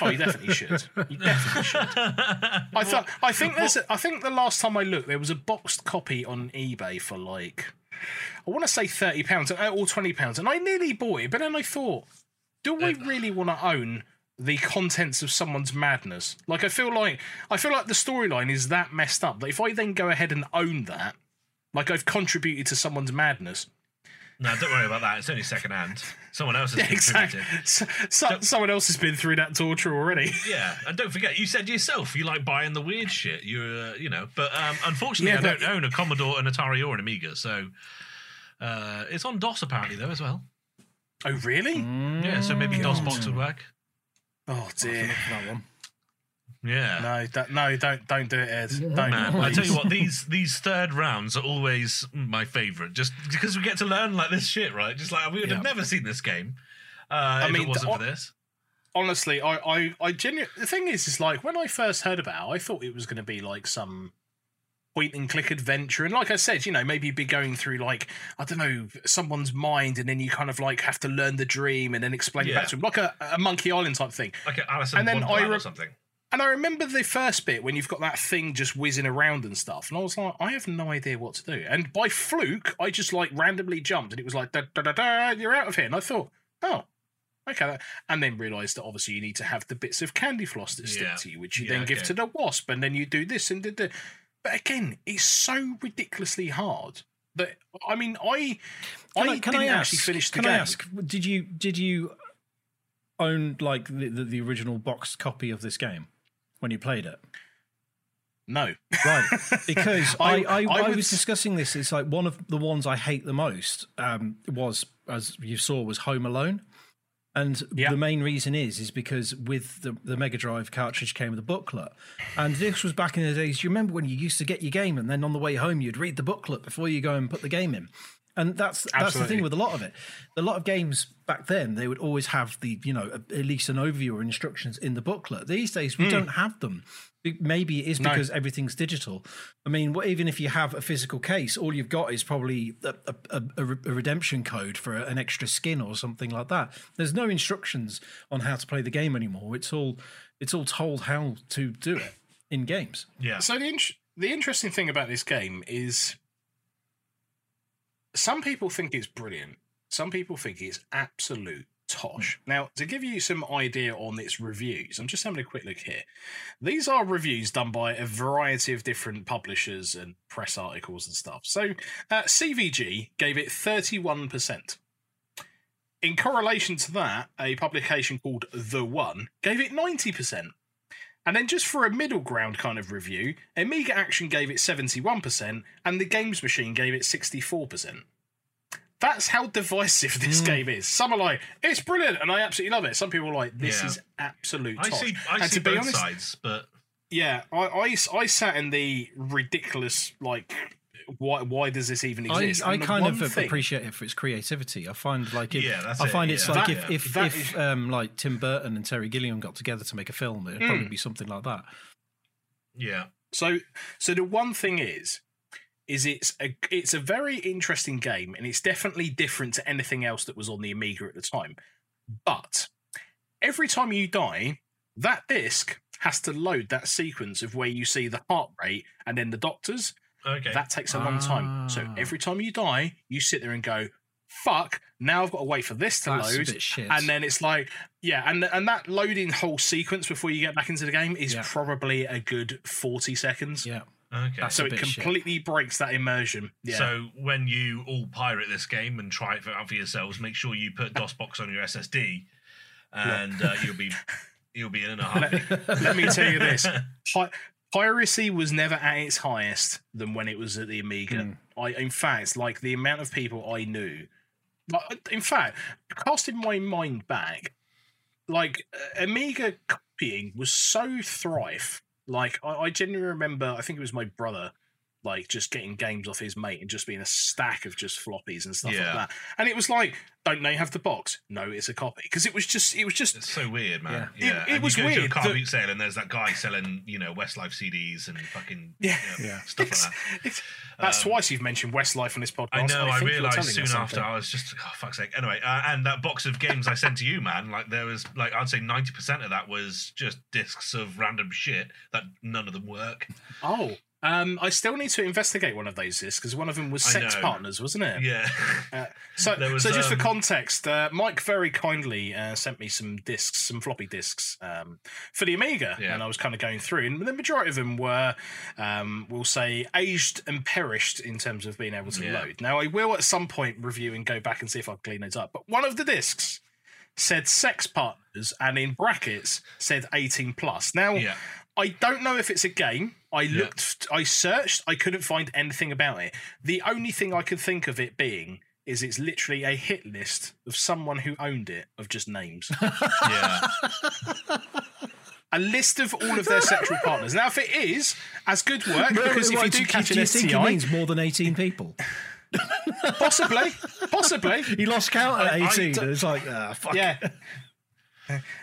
Oh, you definitely should. You definitely should. I thought. I think there's. A, I think the last time I looked, there was a boxed copy on eBay for like, I want to say thirty pounds or twenty pounds, and I nearly bought it. But then I thought, do I really want to own the contents of someone's madness? Like, I feel like I feel like the storyline is that messed up that if I then go ahead and own that, like I've contributed to someone's madness. No, don't worry about that. It's only second hand. Someone else has Yeah, exactly. contributed. So, so, someone else has been through that torture already. Yeah, and don't forget, you said yourself you like buying the weird shit. You're, uh, you know, but um, unfortunately, Yeah, I but- don't own a Commodore, an Atari, or an Amiga, so uh, it's on DOS apparently though as well. Oh, really? Yeah, so maybe God. DOSBox would work. Oh I'll have to dear. that one. Yeah. No, that, no, don't, don't do it, Ed. Don't. Man, I tell you what, these these third rounds are always my favourite, just because we get to learn like this shit, right? Just like we would have Yeah. never seen this game uh, if mean, it wasn't the- for this. honestly, I, I, I genuinely. The thing is, is like when I first heard about, it, I thought it was going to be like some point and click adventure, and like I said, you know, maybe you'd be going through like I don't know someone's mind, and then you kind of like have to learn the dream and then explain it back to him, like a, a Monkey Island type thing. Like an Alice And then I re- or something. And I remember the first bit when you've got that thing just whizzing around and stuff, and I was like, I have no idea what to do. And by fluke, I just like randomly jumped, and it was like, da da da da, you're out of here. And I thought, oh, okay. And then realised that obviously you need to have the bits of candy floss that stick Yeah. to you, which you Yeah, then give okay. to the wasp, and then you do this and did the. But again, it's so ridiculously hard that I mean, I Can I I, can didn't I ask? actually finish the can game. I ask? Did you did you own like the, the, the original boxed copy of this game when you played it? No, Right, because I, I- I, I I, was discussing this. It's like one of the ones I hate the most um, was, as you saw, was Home Alone. And Yeah. the main reason is is because with the, the Mega Drive cartridge came with a booklet, and this was back in the days. You remember when you used to get your game, and then on the way home you'd read the booklet before you go and put the game in. And that's that's the thing with a lot of it. A lot of games back then they would always have the you know at least an overview or instructions in the booklet. These days we hmm. don't have them. Maybe it is Hmm. No. because everything's digital. I mean, what, even if you have a physical case, all you've got is probably a, a, a, a redemption code for an extra skin or something like that. There's no instructions on how to play the game anymore. It's all it's all told how to do it in games. Yeah. So the int- the interesting thing about this game is some people think it's brilliant. Some people think it's absolute tosh. Now, to give you some idea on its reviews, I'm just having a quick look here. These are reviews done by a variety of different publishers and press articles and stuff. So, uh, CVG gave it 31%. In correlation to that, a publication called The One gave it 90%. And then just for a middle ground kind of review, Amiga Action gave it 71% and the Games Machine gave it 64%. That's how divisive this Hmm. game is. Some are like, it's brilliant and I absolutely love it. Some people are like, this Yeah. is absolute I tosh. see. I and see to be both honest, sides, but yeah, I, I, I sat in the ridiculous, like, why, why does this even exist? I And the kind of thing- appreciate it for its creativity. I find like if, Yeah, that's I it, find it's yeah. like That- if if, if is- um like Tim Burton and Terry Gilliam got together to make a film, it'd Hmm. probably be something like that. yeah. So, so the one thing is, is it's a it's a very interesting game, and it's definitely different to anything else that was on the Amiga at the time. But every time you die, that disc has to load that sequence of where you see the heart rate and then the doctors. Okay. That takes a long time. So Ah. every time you die, you sit there and go, "Fuck!" Now I've got to wait for this to That's load. a bit shit. And then it's like, yeah, and and that loading whole sequence before you get back into the game is Yeah. probably a good forty seconds. yeah, okay. That's So it bit shit. completely breaks that immersion. Yeah. So when you all pirate this game and try it out for yourselves, make sure you put DOSBox on your SSD, and uh, you'll be you'll be in and a half. let me tell you this: Pi- piracy was never at its highest than when it was at the Amiga. Hmm. I, in fact, like the amount of people I knew. like, In fact, casting my mind back, like uh, Amiga copying was so thrive. Like I, I genuinely remember, I think it was my brother like just getting games off his mate and just being a stack of just floppies and stuff Yeah. like that. And it was like, don't they have the box? No, it's a copy because it was just it was just It's so weird, man. Yeah. Yeah, It- it and was you go to a weird car that- boot sale, and there's that guy selling, you know, Westlife CDs and fucking Yeah. you know, Yeah. stuff like that. it's- that's Um, twice you've mentioned Westlife on this podcast. I know. I, think you're realised soon after. I was just, oh fuck's sake. Anyway, uh, and that box of games I sent to you, man. Like there was, like I'd say ninety percent of that was just discs of random shit that none of them work. Oh, um, I still need to investigate one of those discs because one of them was Sex. Partners, wasn't it? Yeah. Uh, so, was, so just um, for context, uh, Mike very kindly uh, sent me some discs, some floppy discs um, for the Amiga, Yeah. and I was kind of going through, and the majority of them were, um, we'll say, aged and perished in terms of being able to Yeah. load. Now, I will at some point review and go back and see if I can clean those up. But one of the discs said sex partners, and in brackets said 18 plus. Now, Yeah. I don't know if it's a game. I Yeah. looked, I searched, I couldn't find anything about it. The only thing I could think of it being is it's literally a hit list of someone who owned it of just names. Yeah. a list of all of their sexual partners. Now, if it is, as good work, because if Why, you do catch do an you think he STI, means more than 18 people? possibly, possibly, He lost count at I- I 18. don't- it's like, ah, fuck. yeah.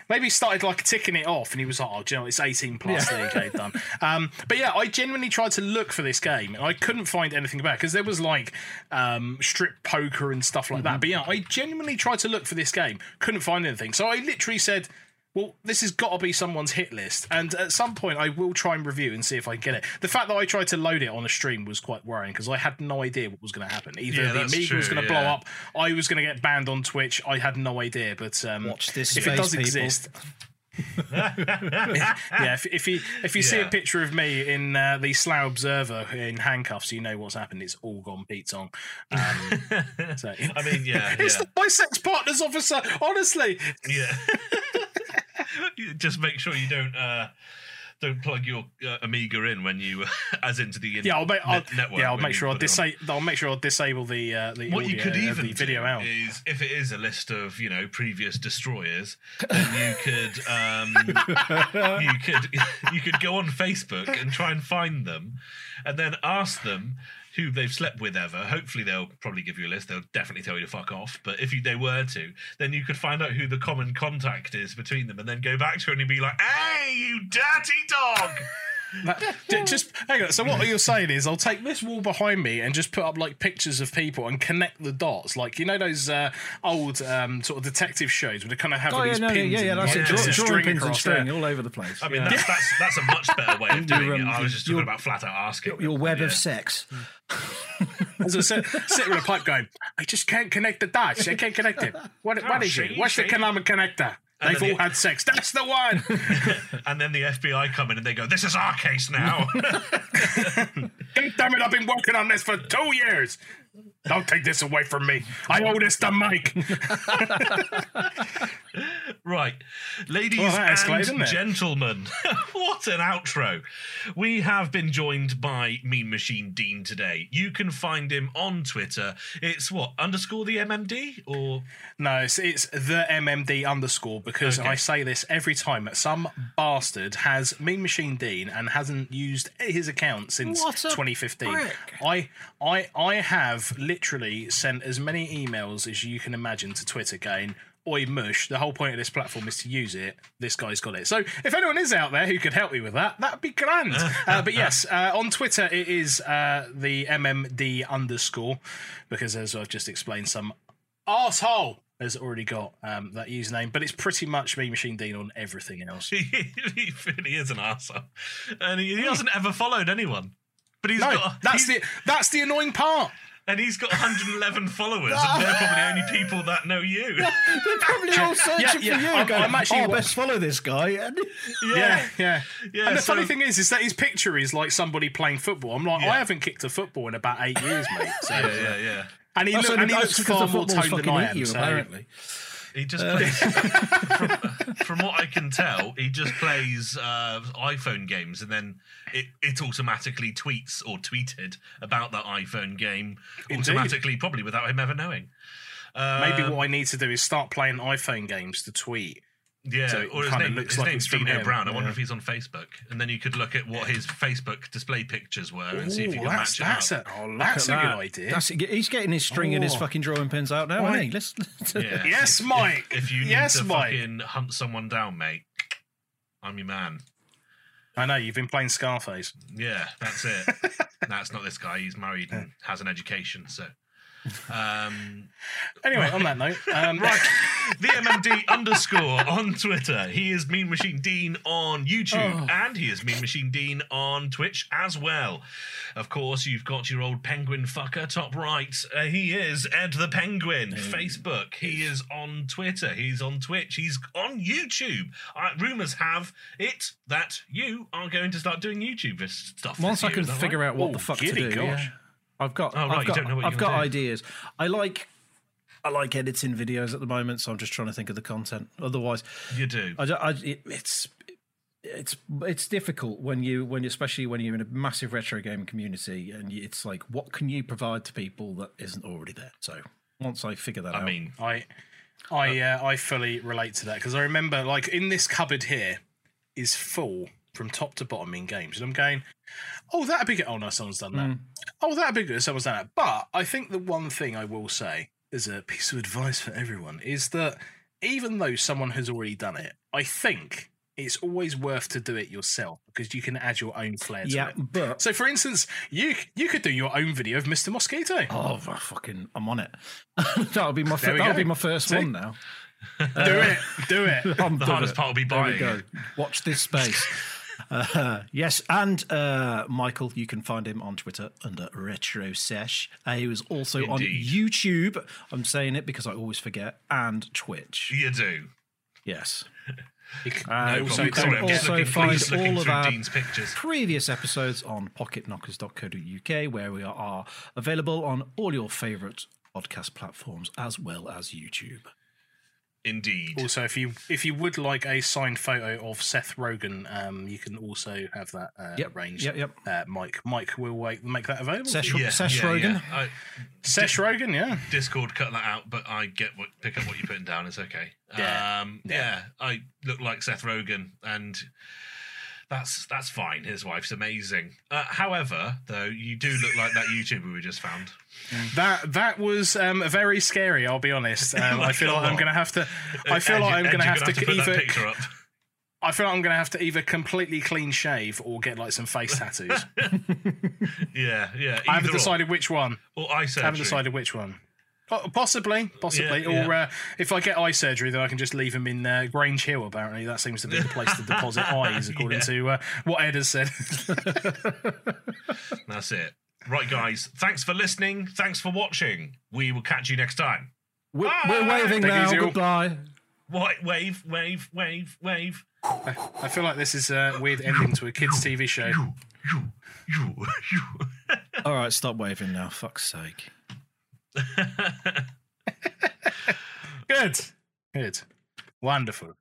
Maybe he started like ticking it off, and he was like, "Oh, you know, it's 18 plus." There you go, done. Um, but yeah, I genuinely tried to look for this game, and I couldn't find anything about because there was like um, strip poker and stuff like that. But yeah, I genuinely tried to look for this game, couldn't find anything. So I literally said, "Well, this has got to be someone's hit list." And at some point, I will try and review and see if I can get it. The fact that I tried to load it on a stream was quite worrying because I had no idea what was going to happen. Either Yeah, the that's Amiga was going to blow up, I was going to get banned on Twitch. I had no idea, but um, Watch this if space, it does people. exist. yeah, if, if you if you see a picture of me in uh, the Slough Observer in handcuffs, you know what's happened. It's all gone Pete Tong. Um, so, I mean, yeah, it's yeah. the, my sex partners officer. Honestly, Yeah. Just make sure you don't uh, don't plug your uh, Amiga in when you, as into the yeah, I'll make I'll, network. yeah, I'll make sure I'll put it on. disable. I'll make sure I'll disable the uh, the What audio, you could even the video out. is, if it is a list of you know previous destroyers, then you could um, you could you could go on Facebook and try and find them, and then ask them who they've slept with ever. Hopefully, they'll probably give you a list. They'll definitely tell you to fuck off. But if you, they were to, then you could find out who the common contact is between them, and then go back to it and be like, "Hey, you dirty dog!" That- just hang on. So what you're saying is, I'll take this wall behind me and just put up like pictures of people and connect the dots, like you know those uh, old um, sort of detective shows where they kind of have Oh, all yeah, these no, pins. yeah, yeah, and, that's like, it. Yeah, bits Draw, of drawing string pins and string there. all over the place. I mean, Yeah. that's, that's that's a much better way of Your, doing it. um, I was just talking your- about flat out asking. Your them, web yeah. of sex. As I said, sitting with a pipe going, I just can't connect the dots. I can't connect it. What, what Oh, is see, it? What's the see. common connector? And They've all the- had sex. That's the one. and then the FBI come in and they go, "This is our case now." God damn it! I've been working on this for two years. Don't take this away from me. I owe this to Mike. right, ladies Well, escalated, and gentlemen, what an outro! We have been joined by Mean Machine Dean today. You can find him on Twitter. It's what underscore the MMD or No, it's, it's the MMD underscore because Okay. I say this every time. That some bastard has Mean Machine Dean and hasn't used his account since What a 2015. prick. I I I have literally sent as many emails as you can imagine to Twitter going. Oi mush, the whole point of this platform is to use it. This guy's got it. So if anyone is out there who could help me with that, that'd be grand. uh, but yes, uh, on Twitter it is uh, the MMD underscore because as I've just explained, some asshole has already got um, that username, but it's pretty much me, Machine Dean, on everything else. he really is an arsehole. and he, he hasn't ever followed anyone. But he's No, got that's he's- the that's the annoying part. And he's got 111 followers, and they're probably the only people that know you. They're probably all searching yeah, for you. I'm- going, I'm actually oh, best follow this guy. And Yeah, yeah. Yeah, and the so- funny thing is, is that his picture is like somebody playing football. I'm like, Yeah. I haven't kicked a football in about eight years, mate. So, yeah, yeah, yeah. and he, oh, look, and he looks far more toned than I eat am. you, so- apparently. He just plays, from, from what I can tell, he just plays uh, iPhone games, and then it, it automatically tweets or tweeted about that iPhone game Indeed. automatically, probably without him ever knowing. Uh, Maybe what I need to do is start playing iPhone games to tweet Yeah, So or his, name, looks his like name's it's Dino him, Brown. I wonder if he's on Facebook, and then you could look at what his Facebook display pictures were and see if you Ooh, can that's match it that's up. a oh, Look that's a at good that. idea. That's, he's getting his string and his Oh. fucking drawing pins out now, Right. isn't he? Let's, Yeah. Yes, If- Mike. If, if you need Yes, to Mike. fucking hunt someone down, mate, I'm your man. I know you've been playing Scarface. Yeah, that's it. that's not this guy. He's married and has an education. So, um, Anyway, on that note, um, right, the MMD underscore on Twitter. He is Mean Machine Dean on YouTube, Oh. and he is Mean Machine Dean on Twitch as well. Of course, you've got your old penguin fucker top right. Uh, he is Ed the Penguin. Facebook. He is on Twitter. He's on Twitch. He's on YouTube. Uh, rumors have it that you are going to start doing YouTube this stuff. Once I can figure right? out what the fuck to do, gosh. yeah. I've got, Oh, right, I've you don't know what you're I've gonna got do. ideas. I like, I like editing videos at the moment, so I'm just trying to think of the content. Otherwise, You do. I, I it, it's it's it's difficult when you when especially when you're in a massive retro game community and it's like what can you provide to people that isn't already there. So once I figure that I out, I mean, I I uh, I fully relate to that because I remember like in this cupboard here is full from top to bottom in games, and I'm going, oh that'd be good. Oh no, someone's done that. Mm. Oh that'd be good. Someone's done that. But I think the one thing I will say as a piece of advice for everyone is that even though someone has already done it, I think it's always worth to do it yourself because you can add your own flair to yeah, it. but So, for instance, you you could do your own video of Mr. Mosquito. oh I fucking I'm on it. that'll be my There fir- we that'll go. be my first See? one now. do it, do it. I'm the hardest it. part will be There we buying go. Watch this space. Uh, yes, and uh, Michael, you can find him on Twitter under Retro Sesh. Uh, he was also on YouTube. I'm saying it because I always forget, and Twitch. You do. Yes. You can- Uh, No also- you can Sorry, I'm just also looking, find all of our Dean's pictures. previous episodes on pocketknockers.co.uk, where we are available on all your favourite podcast platforms as well as YouTube. Indeed. Also, if you if you would like a signed photo of Seth Rogen, um, you can also have that uh, Yep, arranged. yep, yep. Uh, Mike, Mike will wait, make that available. Sesh, for you. yeah, Sesh yeah, Rogen. yeah. I, Sesh Rogen, yeah. Discord cut that out, but I get what pick up what you're putting down. It's okay. Yeah, Um, yeah. yeah. I look like Seth Rogen, and that's that's fine. His wife's amazing. Uh, however, though, you do look like that YouTuber we just found. That that was um, very scary. I'll be honest. Um, I feel like I'm going to have to. I feel Ed, like I'm going to you're have to either. picture up. I feel like I'm going to have to either completely clean shave or get like some face tattoos. Yeah, yeah. I haven't either or. decided which one. Or eye surgery. I haven't decided which one. Po- Possibly, possibly. Yeah, Or uh, if I get eye surgery, then I can just leave them in uh, Grange Hill. Apparently, that seems to be the place to deposit eyes, according Yeah. to uh, what Ed has said. That's it. Right, guys. Thanks for listening. Thanks for watching. We will catch you next time. We're, Bye. we're waving Take now. Goodbye. Wait, wave, wave, wave, wave. I feel like this is a weird ending to a kids' TV show. You, you, you, you. All right, stop waving now. Fuck's sake. Good. Good. Wonderful.